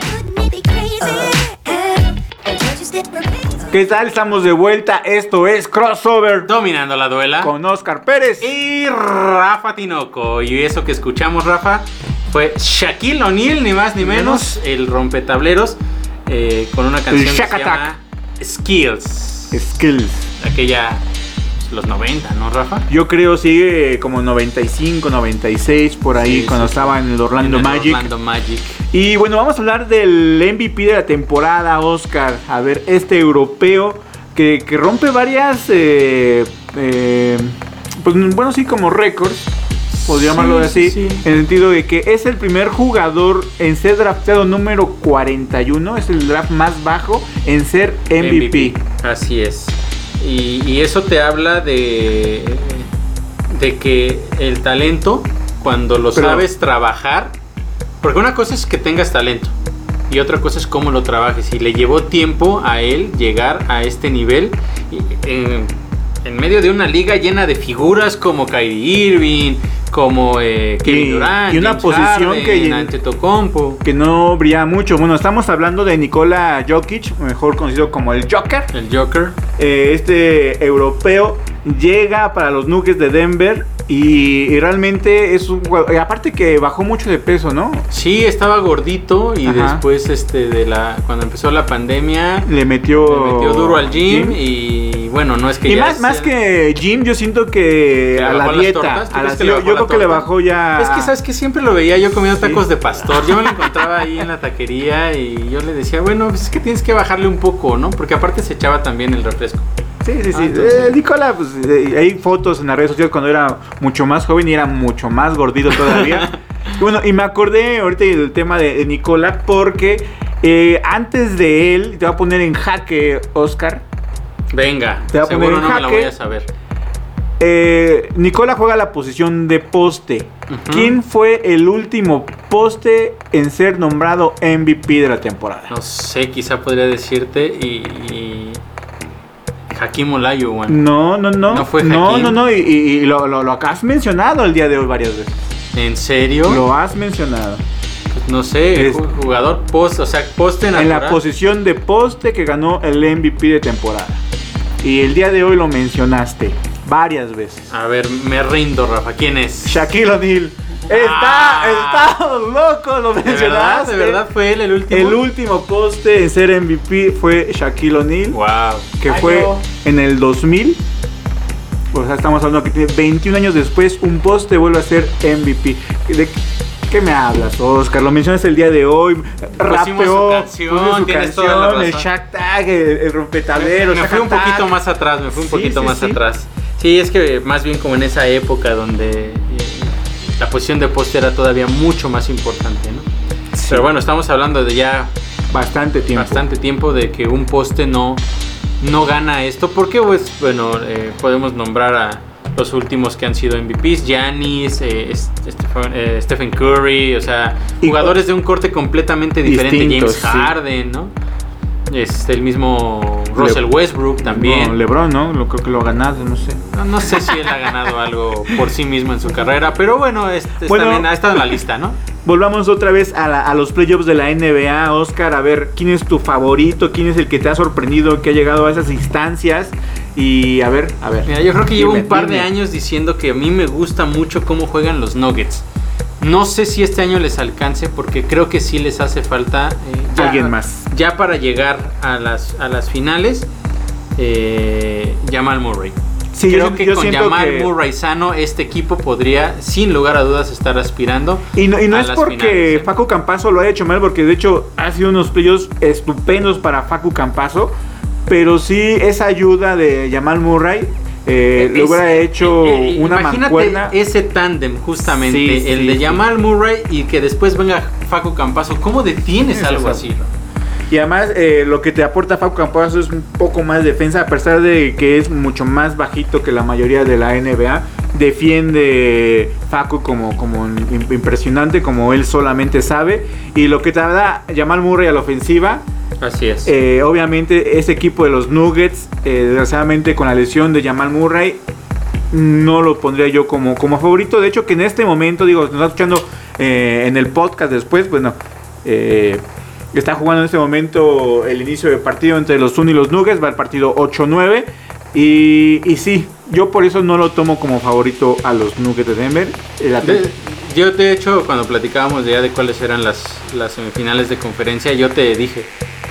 S3: ¿Qué tal? Estamos de vuelta. Esto es crossover
S4: Dominando la duela.
S3: con Oscar Pérez.
S4: Y Rafa Tinoco. Y eso que escuchamos, Rafa, Fue Shaquille O'Neal, ni más ni menos, el rompetableros, eh, con una canción que se llama Skills.
S3: Skills.
S4: Aquella, los 90, ¿no, Rafa?
S3: Yo creo sigue como 95, 96 por ahí
S4: Sí,
S3: cuando
S4: sí,
S3: estaba en el Orlando
S4: En el
S3: Magic.
S4: Orlando Magic.
S3: Y bueno, vamos a hablar del MVP de la temporada, Oscar. A ver, este europeo que, que rompe varias, eh, eh, pues bueno, sí, como récords, podría
S4: Sí,
S3: llamarlo así,
S4: sí.
S3: en el sentido de que es el primer jugador en ser drafteado número 41, es el draft más bajo en ser MVP.
S4: Así es. Y, y eso te habla de, de que el talento, cuando lo
S3: Pero-
S4: sabes trabajar, porque una cosa es que tengas talento y otra cosa es cómo lo trabajes. Y le llevó tiempo a él llegar a este nivel y, en, en medio de una liga llena de figuras como Kyrie Irving, como eh, Kevin
S3: Y-
S4: Durant,
S3: y una
S4: James
S3: posición
S4: Harden,
S3: que-
S4: Antetokounmpo,
S3: Que no brilla mucho. Bueno, estamos hablando de Nikola Jokic, mejor conocido como el Joker.
S4: el Joker.
S3: Eh, este europeo llega para los Nuggets de Denver y, y realmente es un aparte que bajó mucho de peso, ¿no?
S4: Sí, estaba gordito y
S3: Ajá.
S4: después este de la cuando empezó la pandemia
S3: Le metió,
S4: le metió duro al gym y bueno, no es que
S3: Y
S4: ya
S3: más, más que Jim, yo siento que
S4: ¿Que le
S3: a la dieta. a la- yo creo que le bajó ya.
S4: Es que sabes que siempre lo veía yo comiendo
S3: Sí.
S4: tacos de pastor. Yo me lo encontraba ahí en la taquería y yo le decía, bueno, pues es que tienes que bajarle un poco, ¿no? Porque aparte se echaba también el refresco.
S3: Sí, sí, sí.
S4: Ah, entonces-
S3: Eh, Nicola, pues eh, hay fotos en las redes sociales cuando era mucho más joven y era mucho más gordito todavía. y bueno, y me acordé ahorita del tema de, de Nicola porque eh, antes de él, te voy a poner en jaque, Oscar.
S4: Venga,
S3: Te voy a
S4: seguro
S3: poner
S4: no me la voy a saber.
S3: Eh, Nicola juega la posición de poste. ¿Quién fue el último poste en ser nombrado MVP de la temporada?
S4: No sé, quizá podría decirte y, y Hakim Olajuwon.
S3: No, no, no.
S4: ¿No fue
S3: No,
S4: Hakim?
S3: no, no. Y, y- y lo, lo- lo has mencionado el día de hoy varias veces.
S4: ¿En serio?
S3: Lo has mencionado.
S4: Pues no sé,
S3: Es-
S4: ju- jugador post, o sea, poste
S3: En la
S4: natural.
S3: posición de poste que ganó el MVP de temporada. Y el día de hoy lo mencionaste varias veces.
S4: A ver, me rindo, Rafa. ¿Quién es?
S3: Shaquille O'Neal. Está,
S4: Ah.
S3: está loco, lo
S4: ¿De verdad?
S3: mencionaste.
S4: ¿De verdad fue él el último?
S3: El último poste en ser MVP fue Shaquille O'Neal,
S4: Wow.
S3: que
S1: Ay,
S3: fue
S1: no.
S3: en el 2000. O sea, estamos hablando que tiene 21 años después, un poste vuelve a ser MVP. ¿De qué me hablas, Oscar? Lo mencionas el día de hoy.
S4: Pusimos su canción,
S3: su
S4: tienes toda la
S3: canción, el. Shaq Tag, el, el rompetableros.
S4: me
S3: Shaq
S4: fui un poquito más atrás, me fui un
S3: Sí,
S4: poquito
S3: sí,
S4: más
S3: sí.
S4: atrás. Sí, es que más bien como en esa época donde eh, la posición de poste era todavía mucho más importante, ¿no? Pero bueno, estamos hablando de ya
S3: Bastante tiempo.
S4: bastante tiempo de que un poste no, no gana esto. Porque, pues, bueno, eh, podemos nombrar a los últimos que han sido MVPs, Giannis, eh, es- Stephen, eh, Stephen Curry, o sea, jugadores de un corte completamente diferente, James. Harden, ¿no? Este, el mismo Russell
S3: Le-
S4: Westbrook también.
S3: No, LeBron, ¿no? Lo, creo que lo ha ganado, no sé.
S4: No, no sé si él ha ganado algo por sí mismo en su carrera, pero bueno, este, está
S3: Bueno.
S4: bien, ha estado en la lista, ¿no?
S3: Volvamos otra vez a, la- a los playoffs de la NBA, Oscar. A ver, ¿quién es tu favorito? ¿Quién es el que te ha sorprendido que ha llegado a esas instancias? Y a ver, a ver.
S4: Mira, yo creo que llevo un par de años diciendo que a mí me gusta mucho cómo juegan los Nuggets. No sé si este año les alcance porque creo que sí les hace falta eh,
S3: Alguien más.
S4: Ya para llegar a las, a las finales, eh, Jamal Murray.
S3: Sí,
S4: creo
S3: yo-
S4: que
S3: yo
S4: con Jamal
S3: que-
S4: Murray sano, este equipo podría, sin lugar a dudas, estar aspirando.
S3: Y no, y no
S4: a
S3: es
S4: las
S3: porque
S4: finales, ¿eh?
S3: Facu Campazo lo ha hecho mal, porque de hecho ha sido unos playoffs estupendos para Facu Campazo. Pero sí, esa ayuda de Jamal Murray eh,
S4: Es-
S3: hubiera hecho
S4: eh, eh,
S3: una
S4: imagínate
S3: mancuerna.
S4: ese tándem justamente
S3: Sí,
S4: el
S3: sí,
S4: de
S3: sí.
S4: Jamal Murray y que después venga Facu Campazo cómo detienes algo así
S3: Y además eh, lo que te aporta Facu Campazo es un poco más defensa, a pesar de que es mucho más bajito que la mayoría de la NBA. Defiende Facu como, como im- impresionante, como él solamente sabe. Y lo que te da Jamal Murray a la ofensiva,
S4: así es
S3: eh, obviamente ese equipo de los Nuggets, eh, desgraciadamente con la lesión de Jamal Murray, no lo pondría yo como, como favorito. De hecho, que en este momento, digo, nos está escuchando en el podcast después, bueno, eh, está jugando en este momento el inicio del partido entre los Sun y los Nuggets, va el partido 8-9. Y, y sí, yo por eso no lo tomo como favorito a los Nuggets de Denver.
S4: De- Yo de hecho cuando platicábamos ya de cuáles eran las, las semifinales de conferencia, yo te dije,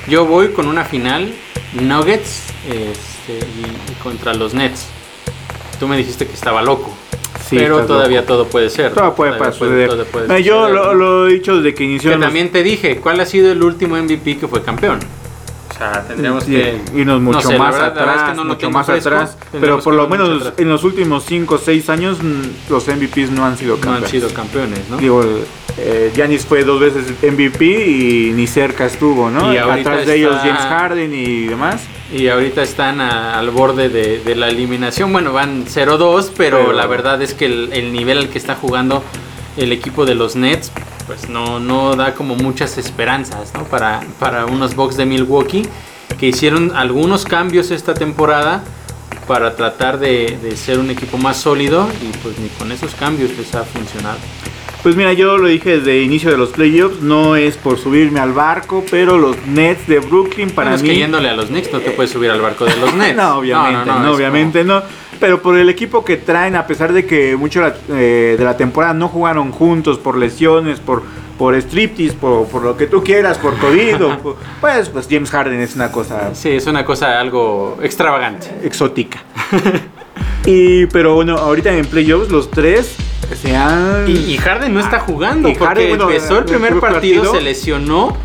S4: yo voy con una final Nuggets este, y, y contra los Nets. Tú me dijiste que estaba loco.
S3: Sí,
S4: pero todavía
S3: loco.
S4: todo puede ser.
S3: Todo puede
S4: Todavía
S3: pasar.
S4: todo puede
S3: Eh, Yo lo, he dicho desde que inició.
S4: Que también te dije, ¿cuál ha sido el último MVP que fue campeón? O sea, tendríamos
S3: Sí,
S4: que
S3: irnos
S4: no
S3: mucho
S4: sé,
S3: más
S4: verdad- es
S3: atrás,
S4: que no lo
S3: mucho más
S4: fresco,
S3: atrás. Pero por lo menos
S4: atrás.
S3: en los últimos 5 o 6 años mm, los MVPs no han sido
S4: no han
S3: campeones.
S4: sido campeones, ¿no?
S3: Digo, eh, Giannis fue dos veces MVP y ni cerca estuvo, ¿no?
S4: Y
S3: Atrás de ellos James Harden y demás.
S4: Y ahorita están a- al borde de, de la eliminación. Bueno, van 0-2, pero,
S3: Pero-
S4: la verdad es que el, el nivel al que está jugando el equipo de los Nets, pues no, no da como muchas esperanzas, ¿no? Para, para unos Bucks de Milwaukee que hicieron algunos cambios esta temporada para tratar de, de ser un equipo más sólido y pues ni con esos cambios les ha funcionado.
S3: Pues mira, yo lo dije desde el inicio de los playoffs, no es por subirme al barco, pero los Nets de Brooklyn para
S4: Bueno, es
S3: mí...
S4: que yéndole a los Knicks no te puedes subir al barco de los Nets.
S3: No, obviamente, no, obviamente no. Pero por el equipo que traen, a pesar de que mucho la- eh, de la temporada no jugaron juntos por lesiones, por, por striptease, por, por lo que tú quieras, por COVID, o por- pues, pues James Harden es una cosa
S4: Sí, es una cosa algo extravagante.
S3: exótica. y pero bueno, ahorita en playoffs los tres se han...
S4: Y, y Harden no está jugando
S3: Y
S4: porque
S3: Harden, bueno,
S4: empezó el primer partido,
S3: partido.
S4: se lesionó,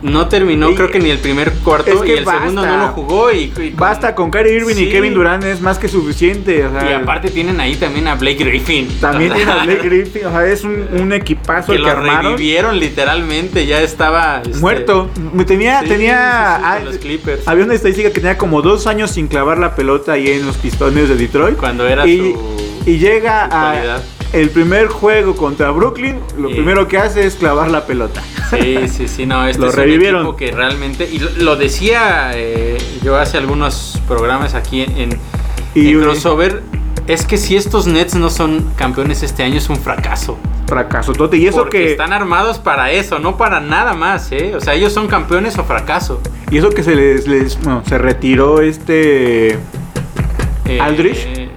S4: no terminó
S3: Y-
S4: creo que ni el primer cuarto
S3: Es que
S4: y el segundo no lo jugó y, con-
S3: Basta con Kyrie Irving
S4: Sí.
S3: y Kevin Durant es más que suficiente. o sea,
S4: Y aparte tienen ahí también a Blake Griffin.
S3: también tiene a Blake Griffin, o sea, es un, un equipazo
S4: que
S3: el que
S4: lo
S3: armaron.
S4: revivieron literalmente, ya estaba este,
S3: Muerto. Tenía,
S4: sí,
S3: tenía,
S4: sí,
S3: ah,
S4: los Clippers.
S3: había una estadística que tenía como dos años sin clavar la pelota ahí en los pistones de Detroit.
S4: Cuando era
S3: y,
S4: su-
S3: y llega
S4: su
S3: a. el primer juego contra Brooklyn, lo primero que hace es clavar la pelota.
S4: Sí, sí, sí, no, este
S3: Lo
S4: es
S3: revivieron.
S4: un equipo que realmente, y lo, lo decía eh, yo hace algunos programas aquí en,
S3: Y-
S4: en crossover, es que si estos Nets no son campeones este año es un fracaso.
S3: Fracaso tote. Y eso
S4: porque
S3: que
S4: están armados para eso, no para nada más, ¿eh? O sea, ellos son campeones o fracaso.
S3: y eso que se les, les- bueno, se retiró este
S4: Eh,
S3: ¿Aldridge?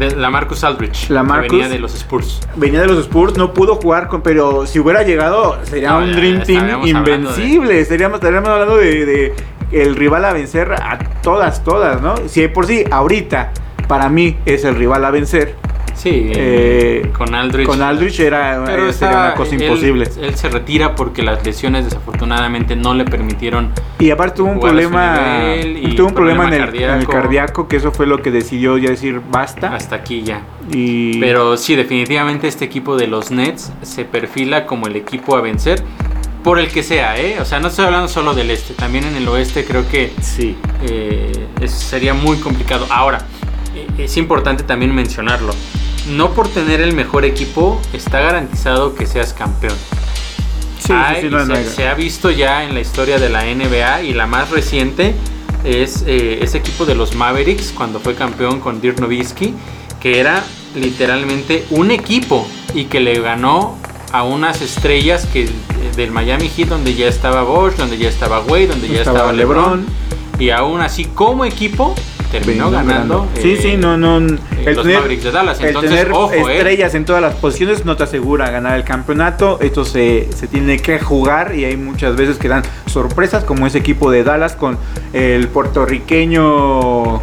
S4: De la Marcus Aldrich.
S3: La
S4: que
S3: Marcus.
S4: venía de los Spurs.
S3: venía de los Spurs, no pudo jugar con, pero si hubiera llegado sería
S4: No,
S3: un
S4: ya
S3: Dream Team
S4: de-
S3: invencible. Estaríamos, estaríamos hablando de, de el rival a vencer a todas, todas, ¿no? Si por sí, ahorita, para mí es el rival a vencer.
S4: Sí,
S3: Eh,
S4: con Aldrich.
S3: Con Aldrich era,
S4: Pero
S3: eh, sería una cosa
S4: él-
S3: imposible.
S4: Él, se retira porque las lesiones desafortunadamente no le permitieron.
S3: Y aparte tuvo un problema,
S4: nivel
S3: tuvo un problema, en, el,
S4: problema
S3: en el
S4: cardíaco.
S3: cardíaco, que eso fue lo que decidió ya decir basta.
S4: Hasta aquí ya.
S3: Y
S4: Pero sí, definitivamente este equipo de los Nets se perfila como el equipo a vencer. Por el que sea, ¿eh? O sea, no estoy hablando solo del este. También en el oeste creo que
S3: sí.
S4: eh, es- sería muy complicado. Ahora, eh, es importante también mencionarlo. No por tener el mejor equipo está garantizado que seas campeón.
S3: Sí, sí,
S4: Hay-
S3: sí,
S4: se, se ha visto ya en la historia de la NBA y la más reciente es eh, ese equipo de los Mavericks cuando fue campeón con Dirk Nowitzki, que era literalmente un equipo y que le ganó a unas estrellas que del Miami Heat donde ya estaba Bosch, donde ya estaba Wade, donde ya
S3: Estaba
S4: estaba, LeBron,
S3: LeBron.
S4: y aún así como equipo terminó ganando.
S3: Sí,
S4: eh,
S3: sí, no, no. El
S4: los
S3: tener,
S4: Mavericks de Dallas.
S3: el
S4: Entonces,
S3: tener
S4: ojo, eh.
S3: estrellas en todas las posiciones no te asegura ganar el campeonato. Esto se, se tiene que jugar y hay muchas veces que dan sorpresas, como ese equipo de Dallas con el puertorriqueño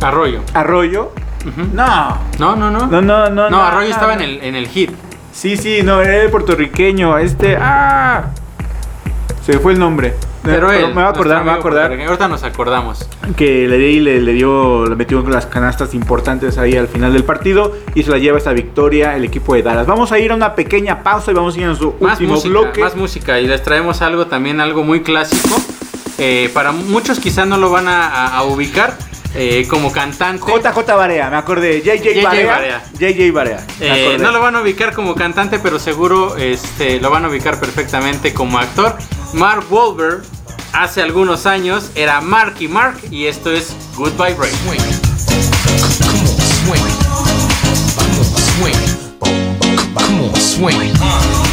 S4: Arroyo.
S3: Arroyo. No,
S4: No, no, no.
S3: no, no, no.
S4: No, Arroyo
S3: no,
S4: estaba
S3: no.
S4: en el, en el hit.
S3: Sí, sí, no, era el puertorriqueño. Este. ¡Ah! Se fue el nombre.
S4: Pero, él,
S3: me va a acordar, me va a acordar.
S4: Ahorita nos acordamos.
S3: que le, le, le dio, le metió las canastas importantes ahí al final del partido y se la lleva esta victoria el equipo de Dallas. Vamos a ir a una pequeña pausa y vamos a ir a su
S4: Más
S3: último
S4: música,
S3: bloque.
S4: más música. Y les traemos algo también, algo muy clásico. Eh, para muchos quizás no lo van a, a- a ubicar eh, como cantante.
S3: JJ Barea, me acordé. JJ,
S4: JJ
S3: Barea. JJ Barea.
S4: Eh, no lo van a ubicar como cantante, pero seguro este, lo van a ubicar perfectamente como actor. Mark Wahlberg hace algunos años era Marky Mark y esto es Goodbye Break.
S6: swing.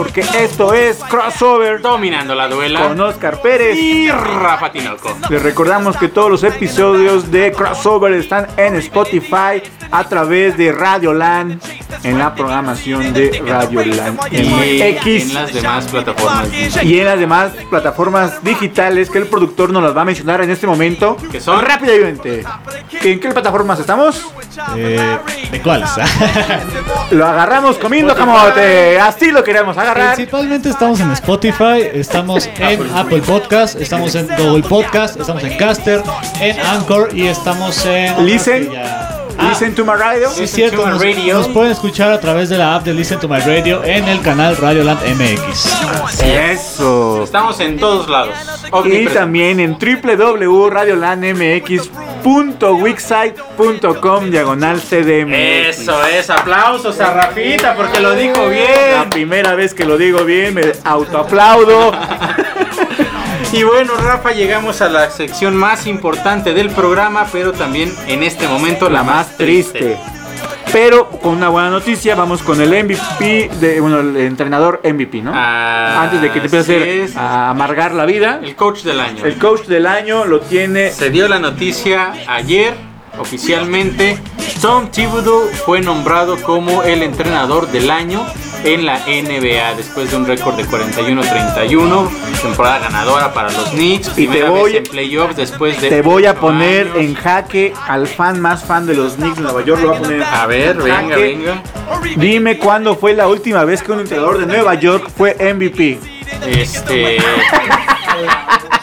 S3: Porque esto es Crossover
S4: Dominando la duela.
S3: con Oscar Pérez.
S4: Y Rafa Tinoco.
S3: Les recordamos que todos los episodios de Crossover están en Spotify a través de Radio Land en la programación de Radio Land
S4: Y en
S3: MX
S4: las demás plataformas.
S3: y en las demás plataformas digitales que el productor nos las va a mencionar en este momento.
S4: Que son-
S3: rápidamente. ¿En qué plataformas estamos?
S7: Eh, ¿De cuáles?
S3: Lo agarramos comiendo camote. Así lo queremos agarrar.
S7: Principalmente estamos en Spotify, estamos en Apple Podcast, estamos en Google Podcast, estamos en Caster, en Anchor y estamos en.
S3: Listen.
S7: Ah,
S3: Listen to my radio.
S7: Sí, es cierto, nos,
S4: radio.
S7: nos pueden escuchar a través de la app de Listen to My Radio en el canal Radioland MX.
S3: Eso.
S4: Estamos en todos lados.
S3: Y también en www.radiolandmx.wixsite.com diagonal CDM.
S4: Eso es, aplausos a Rafita porque lo dijo
S3: La
S4: bien.
S3: primera vez que lo digo bien, me autoaplaudo.
S4: Y bueno, Rafa, llegamos a la sección más importante del programa, pero también en este momento
S3: la más triste. Pero con una buena noticia, vamos con el MVP, de, bueno, el entrenador MVP, ¿no?
S4: Ah,
S3: Antes de que te empiece a,
S4: así
S3: hacer-
S4: es.
S3: a amargar la vida,
S4: El coach del año.
S3: el coach del año lo tiene
S4: Se dio la noticia ayer oficialmente. Tom Thibodeau fue nombrado como el entrenador del año en la NBA después de un récord de 41-31, temporada ganadora para los Knicks,
S3: Y te voy-
S4: vez en playoffs después de
S3: Te voy a poner
S4: años.
S3: en jaque al fan más fan de los Knicks de Nueva York. Lo voy a poner
S4: A ver,
S3: en
S4: venga,
S3: jaque.
S4: venga.
S3: Dime cuándo fue la última vez que un entrenador de Nueva York fue MVP.
S4: Este.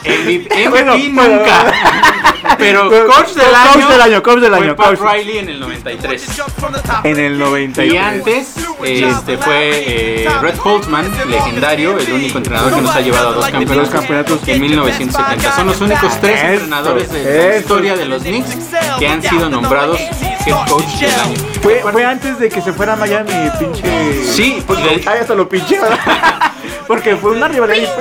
S4: MVP,
S3: Bueno,
S4: nunca. Pero
S3: Bueno,
S4: coach del
S3: coach
S4: año.
S3: del año, coach del
S4: fue
S3: año, coach.
S4: Riley en el 93.
S3: En el 93.
S4: Y antes este, fue eh, Red Holtzman, legendario, el único entrenador que nos ha llevado a dos campeonatos, en 1970. Son los únicos tres entrenadores de la historia de los Knicks que han sido nombrados head coach del año.
S3: Fue, fue antes de que se fuera a Miami, pinche.
S4: Sí, porque
S3: Ahí hasta lo pinché. Porque fue una rivalidad.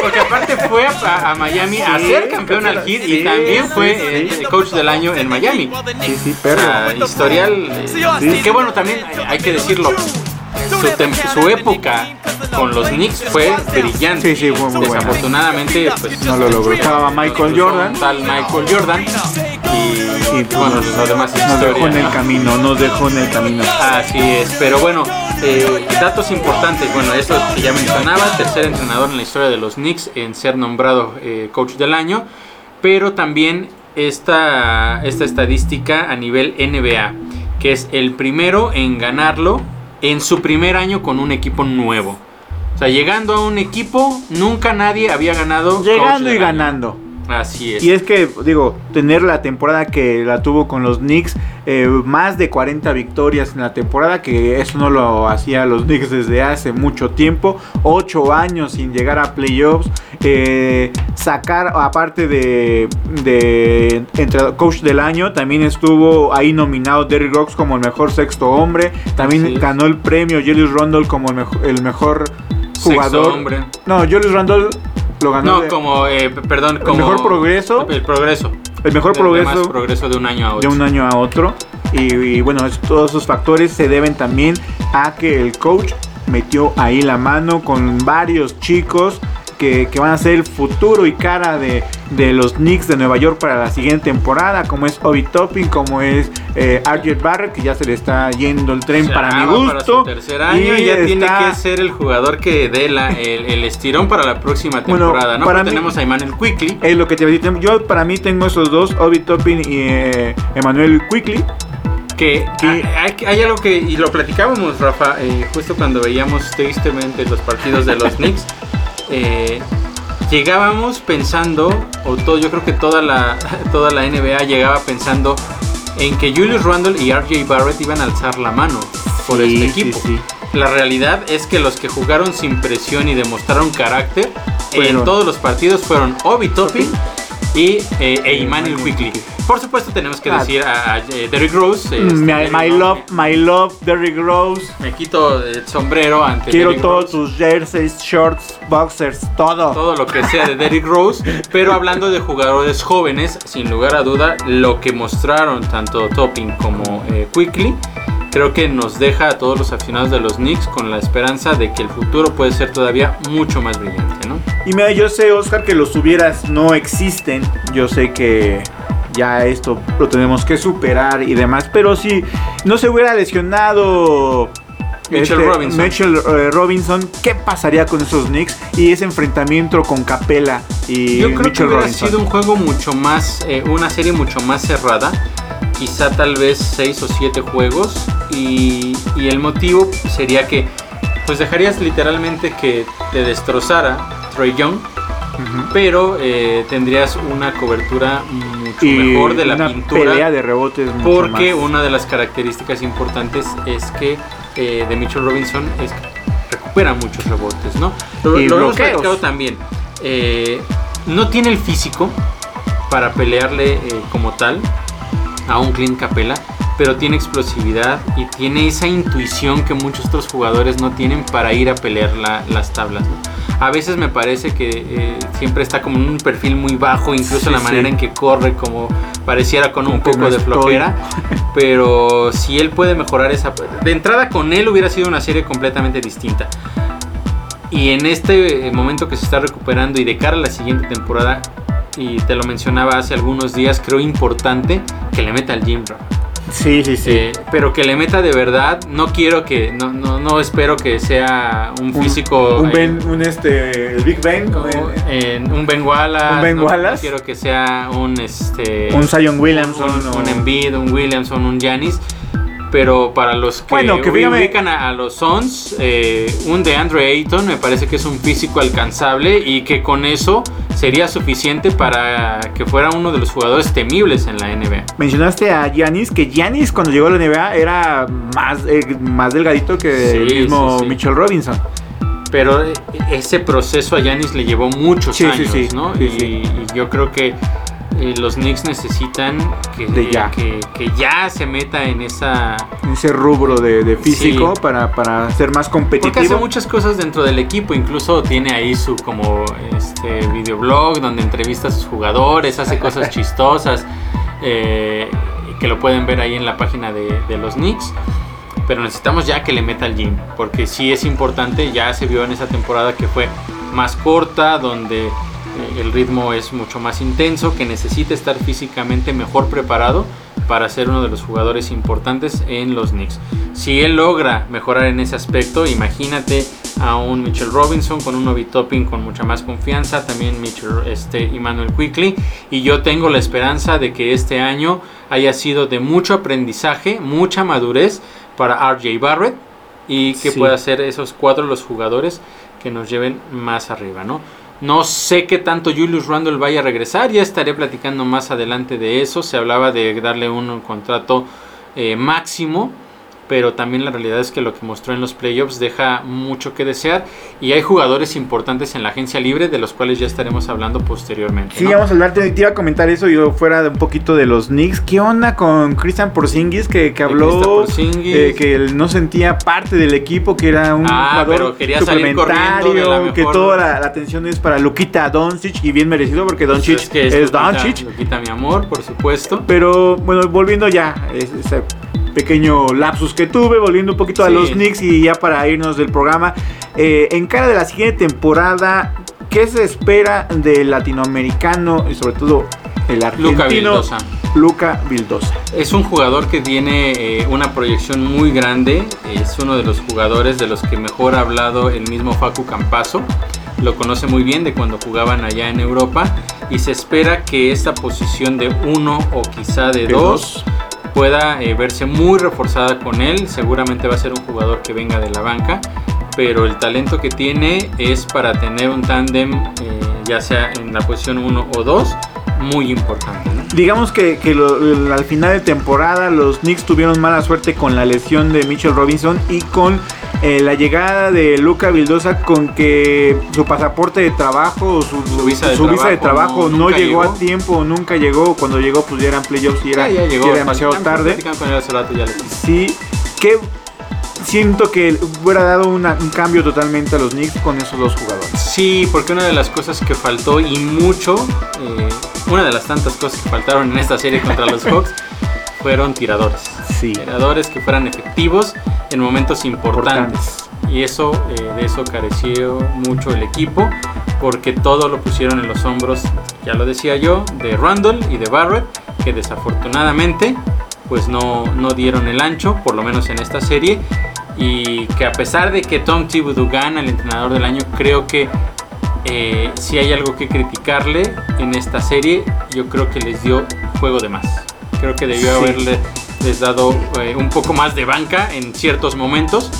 S4: Porque aparte fue a, a Miami a ser campeón al Heat y
S3: sí,
S4: también fue
S3: sí, sí.
S4: coach del año en Miami.
S3: Sí, sí,
S4: O
S3: perro.
S4: sea, historial. eh,
S3: Sí.
S4: Que bueno, también hay que decirlo. Su, época con los Knicks fue brillante.
S3: Sí, sí, fue muy buena.
S4: Pues
S3: No lo logró. Estaba Michael
S4: cruzó
S3: Jordan.
S4: Tal Michael Jordan. y,
S3: Y
S4: bueno, lo demás
S3: nos dejó
S4: historia,
S3: en el
S4: ¿no?
S3: camino, nos dejó en el camino.
S4: Así es, pero bueno, eh, datos importantes. Bueno, esto que ya mencionaba, tercer entrenador en la historia de los Knicks en ser nombrado eh, coach del año, pero también esta, esta estadística a nivel NBA, que es el primero en ganarlo en su primer año con un equipo nuevo. O sea, llegando a un equipo, nunca nadie había ganado.
S3: Llegando y
S4: año.
S3: ganando.
S4: Así es.
S3: Y es que, digo, tener la temporada que la tuvo con los Knicks, eh, más de 40 victorias en la temporada, que eso no lo hacía los Knicks desde hace mucho tiempo, 8 años sin llegar a playoffs, eh, sacar, aparte de, de entre- coach del año, también estuvo ahí nominado Derrick Rose como el mejor sexto hombre, también ganó el premio Julius Randle como el, mejo- el mejor
S4: Sexto
S3: jugador.
S4: hombre.
S3: No, Julius Randle lo ganó.
S4: No,
S3: de-
S4: como, eh, perdón, como...
S3: mejor progreso.
S4: El progreso.
S3: el mejor
S4: De- de más
S3: progreso
S4: progreso de un año a
S3: de
S4: otro.
S3: un año a otro. Y, y bueno, es- todos esos factores se deben también a que el coach metió ahí la mano con varios chicos que, que van a ser el futuro y cara de, de los Knicks de Nueva York para la siguiente temporada, como es Obi Toppin, como es eh, Barrett, que ya se le está yendo el tren
S4: Ya
S3: para mi gusto.
S4: su tercer año y ya tiene
S3: está-
S4: que ser el jugador que dé la- el, el estirón para la próxima
S3: Bueno,
S4: temporada, ¿no?
S3: para mí-
S4: tenemos a Emmanuel Quickly.
S3: Es lo que te iba a decir. Yo para mí tengo esos dos, Obi Toppin y eh, Emmanuel Quickly.
S4: Que hay- hay algo que, y lo platicábamos, Rafa, eh, justo cuando veíamos tristemente los partidos de los Knicks. Eh, llegábamos pensando, o todo, yo creo que toda la, toda la NBA llegaba pensando en que Julius Randle y RJ Barrett iban a alzar la mano por
S3: Sí,
S4: este
S3: sí,
S4: equipo.
S3: sí.
S4: La realidad es que los que jugaron sin presión y demostraron carácter
S3: Fueron-
S4: en todos los partidos fueron Obi Toppin y eh, e Emmanuel Quickly. Por supuesto tenemos que
S3: Ah.
S4: decir a, a, eh, Derrick Rose. este,
S3: Mm, My,
S4: Derrick
S3: my love, my love, Derrick Rose.
S4: Me quito el sombrero ante
S3: Quiero
S4: Derrick
S3: todos
S4: Rose.
S3: tus jerseys, shorts, boxers, todo.
S4: todo lo que sea de Derrick Rose, pero hablando de jugadores jóvenes, sin lugar a duda, lo que mostraron tanto Topping como eh, Quickly, creo que nos deja a todos los aficionados de los Knicks con la esperanza de que el futuro puede ser todavía mucho más brillante, ¿no?
S3: Y mira, yo sé, Oscar, que los hubieras no existen. Yo sé que ya esto lo tenemos que superar y demás. Pero si no se hubiera lesionado
S4: Mitchell Robinson.
S3: Mitchell, eh, Robinson, ¿qué pasaría con esos Knicks? Y ese enfrentamiento con Capela y
S4: Yo creo que
S3: Mitchell
S4: hubiera
S3: Robinson.
S4: sido un juego mucho más, eh, una serie mucho más cerrada, quizá tal vez 6 o 7 juegos, y, y el motivo sería que pues dejarías literalmente que te destrozara Trey Young, pero eh, tendrías una cobertura mucho
S3: Y
S4: mejor de la
S3: una
S4: pintura.
S3: pelea de rebotes mucho
S4: Porque
S3: más.
S4: una de las características importantes es que eh, de Mitchell Robinson es que recupera muchos rebotes, ¿no? Lo,
S3: Y
S4: lo hemos también. Eh, no tiene el físico para pelearle eh, como tal a un Clint Capela, pero tiene explosividad y tiene esa intuición que muchos otros jugadores no tienen para ir a pelear la- las tablas. ¿no? A veces me parece que eh, siempre está como en un perfil muy bajo, incluso
S3: Sí,
S4: la manera
S3: sí.
S4: en que corre, como pareciera con un
S3: Como
S4: poco
S3: no
S4: de flojera. Pero si él puede mejorar esa... De entrada con él hubiera sido una serie completamente distinta. Y en este momento que se está recuperando y de cara a la siguiente temporada, y te lo mencionaba hace algunos días, creo importante que le meta al gym, Rafa.
S3: Sí, sí, sí.
S4: Eh, pero que le meta de verdad. No quiero que, no, no, no espero que sea un
S3: Un-
S4: físico.
S3: Un,
S4: eh,
S3: ben, un este, el Big Ben.
S4: como,
S3: eh,
S4: un Ben Wallace.
S3: Un Ben
S4: no-
S3: Wallace.
S4: quiero que sea un este.
S3: un Zion Williamson.
S4: un,
S3: o-
S4: un Embiid, un Williamson, un Giannis. Pero para los que,
S3: Bueno, que
S4: ubican a, a los Suns, eh, un de Andre Ayton me parece que es un físico alcanzable y que con eso sería suficiente para que fuera uno de los jugadores temibles en la NBA.
S3: Mencionaste a Giannis, que Giannis cuando llegó a la NBA era más, eh, más delgadito que
S4: Sí,
S3: el mismo
S4: sí, sí.
S3: Mitchell Robinson.
S4: Pero eh, ese proceso a Giannis le llevó muchos
S3: Sí, sí,
S4: años,
S3: sí,
S4: ¿no?
S3: sí,
S4: y,
S3: sí.
S4: y yo creo que eh, los Knicks necesitan que,
S3: De ya.
S4: que, que ya se meta en esa...
S3: Ese rubro de, de físico
S4: Sí.
S3: para, para ser más
S4: Porque hace
S3: competitivo.
S4: muchas cosas dentro del equipo, incluso tiene ahí su como este videoblog donde entrevista a sus jugadores, hace cosas chistosas eh, que lo pueden ver ahí en la página de, de los Knicks. Pero necesitamos ya que le meta al gym, porque sí es importante, ya se vio en esa temporada que fue más corta, donde el ritmo es mucho más intenso, que necesita estar físicamente mejor preparado para ser uno de los jugadores importantes en los Knicks. Si él logra mejorar en ese aspecto, imagínate a un Mitchell Robinson con un Obi Topping con mucha más confianza, también Mitchell este Emmanuel Quickly y yo tengo la esperanza de que este año haya sido de mucho aprendizaje, mucha madurez para RJ Barrett y que
S3: Sí.
S4: pueda ser esos cuatro los jugadores que nos lleven más arriba, ¿no? No sé qué tanto Julius Randle vaya a regresar, ya estaré platicando más adelante de eso. Se hablaba de darle un contrato eh, máximo, pero también la realidad es que lo que mostró en los playoffs deja mucho que desear y hay jugadores importantes en la agencia libre de los cuales ya estaremos hablando posteriormente.
S3: Sí,
S4: ¿no?
S3: vamos a hablar, te, te iba a comentar eso yo fuera de un poquito de los Knicks. ¿Qué onda con Christian Porzingis que, habló
S4: Porzingis.
S3: eh, que él no sentía parte del equipo, que era un
S4: Ah,
S3: jugador
S4: pero de la
S3: suplementario, que toda la, la atención es para Lukita Doncic y bien merecido porque
S4: Pues
S3: Doncic
S4: es que
S3: es, Doncic.
S4: Lupita, mi amor, por supuesto.
S3: Pero bueno, volviendo ya, es- pequeño lapsus que tuve, volviendo un poquito a los Knicks y ya para irnos del programa. eh, en cara de la siguiente temporada, ¿qué se espera del latinoamericano y sobre todo el argentino?
S4: Luca Vildosa.
S3: Luca Vildosa.
S4: Es un jugador que tiene eh, una proyección muy grande. Es uno de los jugadores de los que mejor ha hablado el mismo Facu Campazo. Lo conoce muy bien de cuando jugaban allá en Europa. Y se espera que esta posición de uno o quizá de
S3: De
S4: dos pueda eh, verse muy reforzada con él. Seguramente va a ser un jugador que venga de la banca. Pero el talento que tiene es para tener un tándem, eh, ya sea en la posición 1 o 2, muy importante.
S3: Digamos que, que al final de temporada los Knicks tuvieron mala suerte con la lesión de Mitchell Robinson y con eh, la llegada de Luca Vildosa con que su pasaporte de trabajo, su,
S4: Su visa de
S3: su visa de
S4: trabajo no-
S3: llegó,
S4: llegó.
S3: a tiempo, nunca llegó. Cuando llegó pues ya eran playoffs y era,
S4: Ya, ya llegó,
S3: era demasiado tarde.
S4: rato, ya
S3: Sí, que siento que hubiera dado una- un cambio totalmente a los Knicks con esos dos jugadores.
S4: Sí, porque una de las cosas que faltó y mucho, eh, una de las tantas cosas que faltaron en esta serie contra los Hawks fueron tiradores.
S3: Sí.
S4: Tiradores que fueran efectivos en momentos importantes. Y eso, eh, de eso careció mucho el equipo, porque todo lo pusieron en los hombros, ya lo decía yo, de Randall y de Barrett, que desafortunadamente pues no, no dieron el ancho, por lo menos en esta serie. Y que a pesar de que Tom Thibodeau gana el entrenador del año, creo que eh, si hay algo que criticarle en esta serie, yo creo que les dio juego de más. Creo que debió
S3: Sí.
S4: haberle les dado eh, un poco más de banca en ciertos momentos,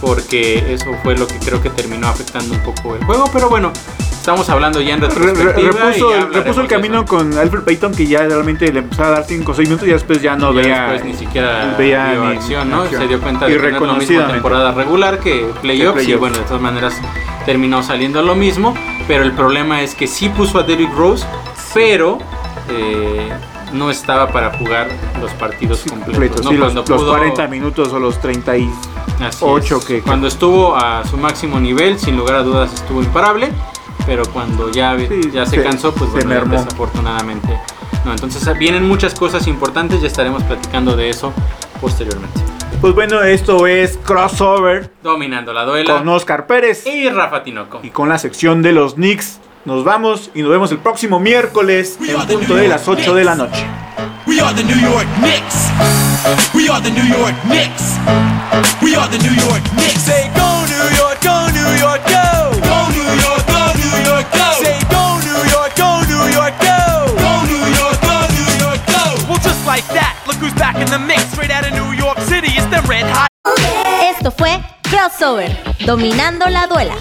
S4: porque eso fue lo que creo que terminó afectando un poco el juego. Pero bueno, estamos hablando ya en
S3: Re- re-
S4: retrospectiva. y
S3: repuso,
S4: ya
S3: repuso el camino
S4: eso.
S3: con Alfred Payton que ya realmente le empezaba a dar 5 o 6 minutos y después ya no
S4: Ya
S3: veía
S4: después ni siquiera
S3: veía ni-
S4: acción, ¿no?
S3: acción.
S4: Se dio cuenta de que no es lo mismo temporada regular que playoffs y bueno, de todas maneras terminó saliendo lo mismo, pero el problema es que sí puso a Derrick Rose, pero eh, no estaba para jugar los partidos completos.
S3: completos,
S4: ¿no?
S3: sí, los,
S4: Cuando
S3: los
S4: pudo-
S3: 40 minutos o los 30 y
S4: Así
S3: Ocho
S4: es.
S3: que-
S4: Cuando estuvo a su máximo nivel, sin lugar a dudas estuvo imparable, pero cuando ya,
S3: Sí,
S4: ya se,
S3: se-
S4: cansó, pues
S3: se
S4: bueno, desafortunadamente. No, entonces vienen muchas cosas importantes, ya estaremos platicando de eso posteriormente.
S3: Pues bueno, esto es Crossover
S4: Dominando la duela.
S3: con Oscar Pérez
S4: y Rafa Tinoco.
S3: y con la sección de los Knicks. Nos vamos y nos vemos el próximo miércoles en punto de las 8 de la noche.
S5: We are the New York Knicks. We are the New York Knicks. We are the New York Knicks. Say go New York, go New York, go. Go New York, go New York, go. Say go New York, go New York, go. Go New York, go New York, go.
S6: Well, just like that, look who's back in the mix. Straight out of New York City, it's the red hot.
S1: Esto fue Crossover, dominando la duela.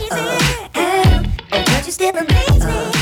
S8: And yet you still amaze me.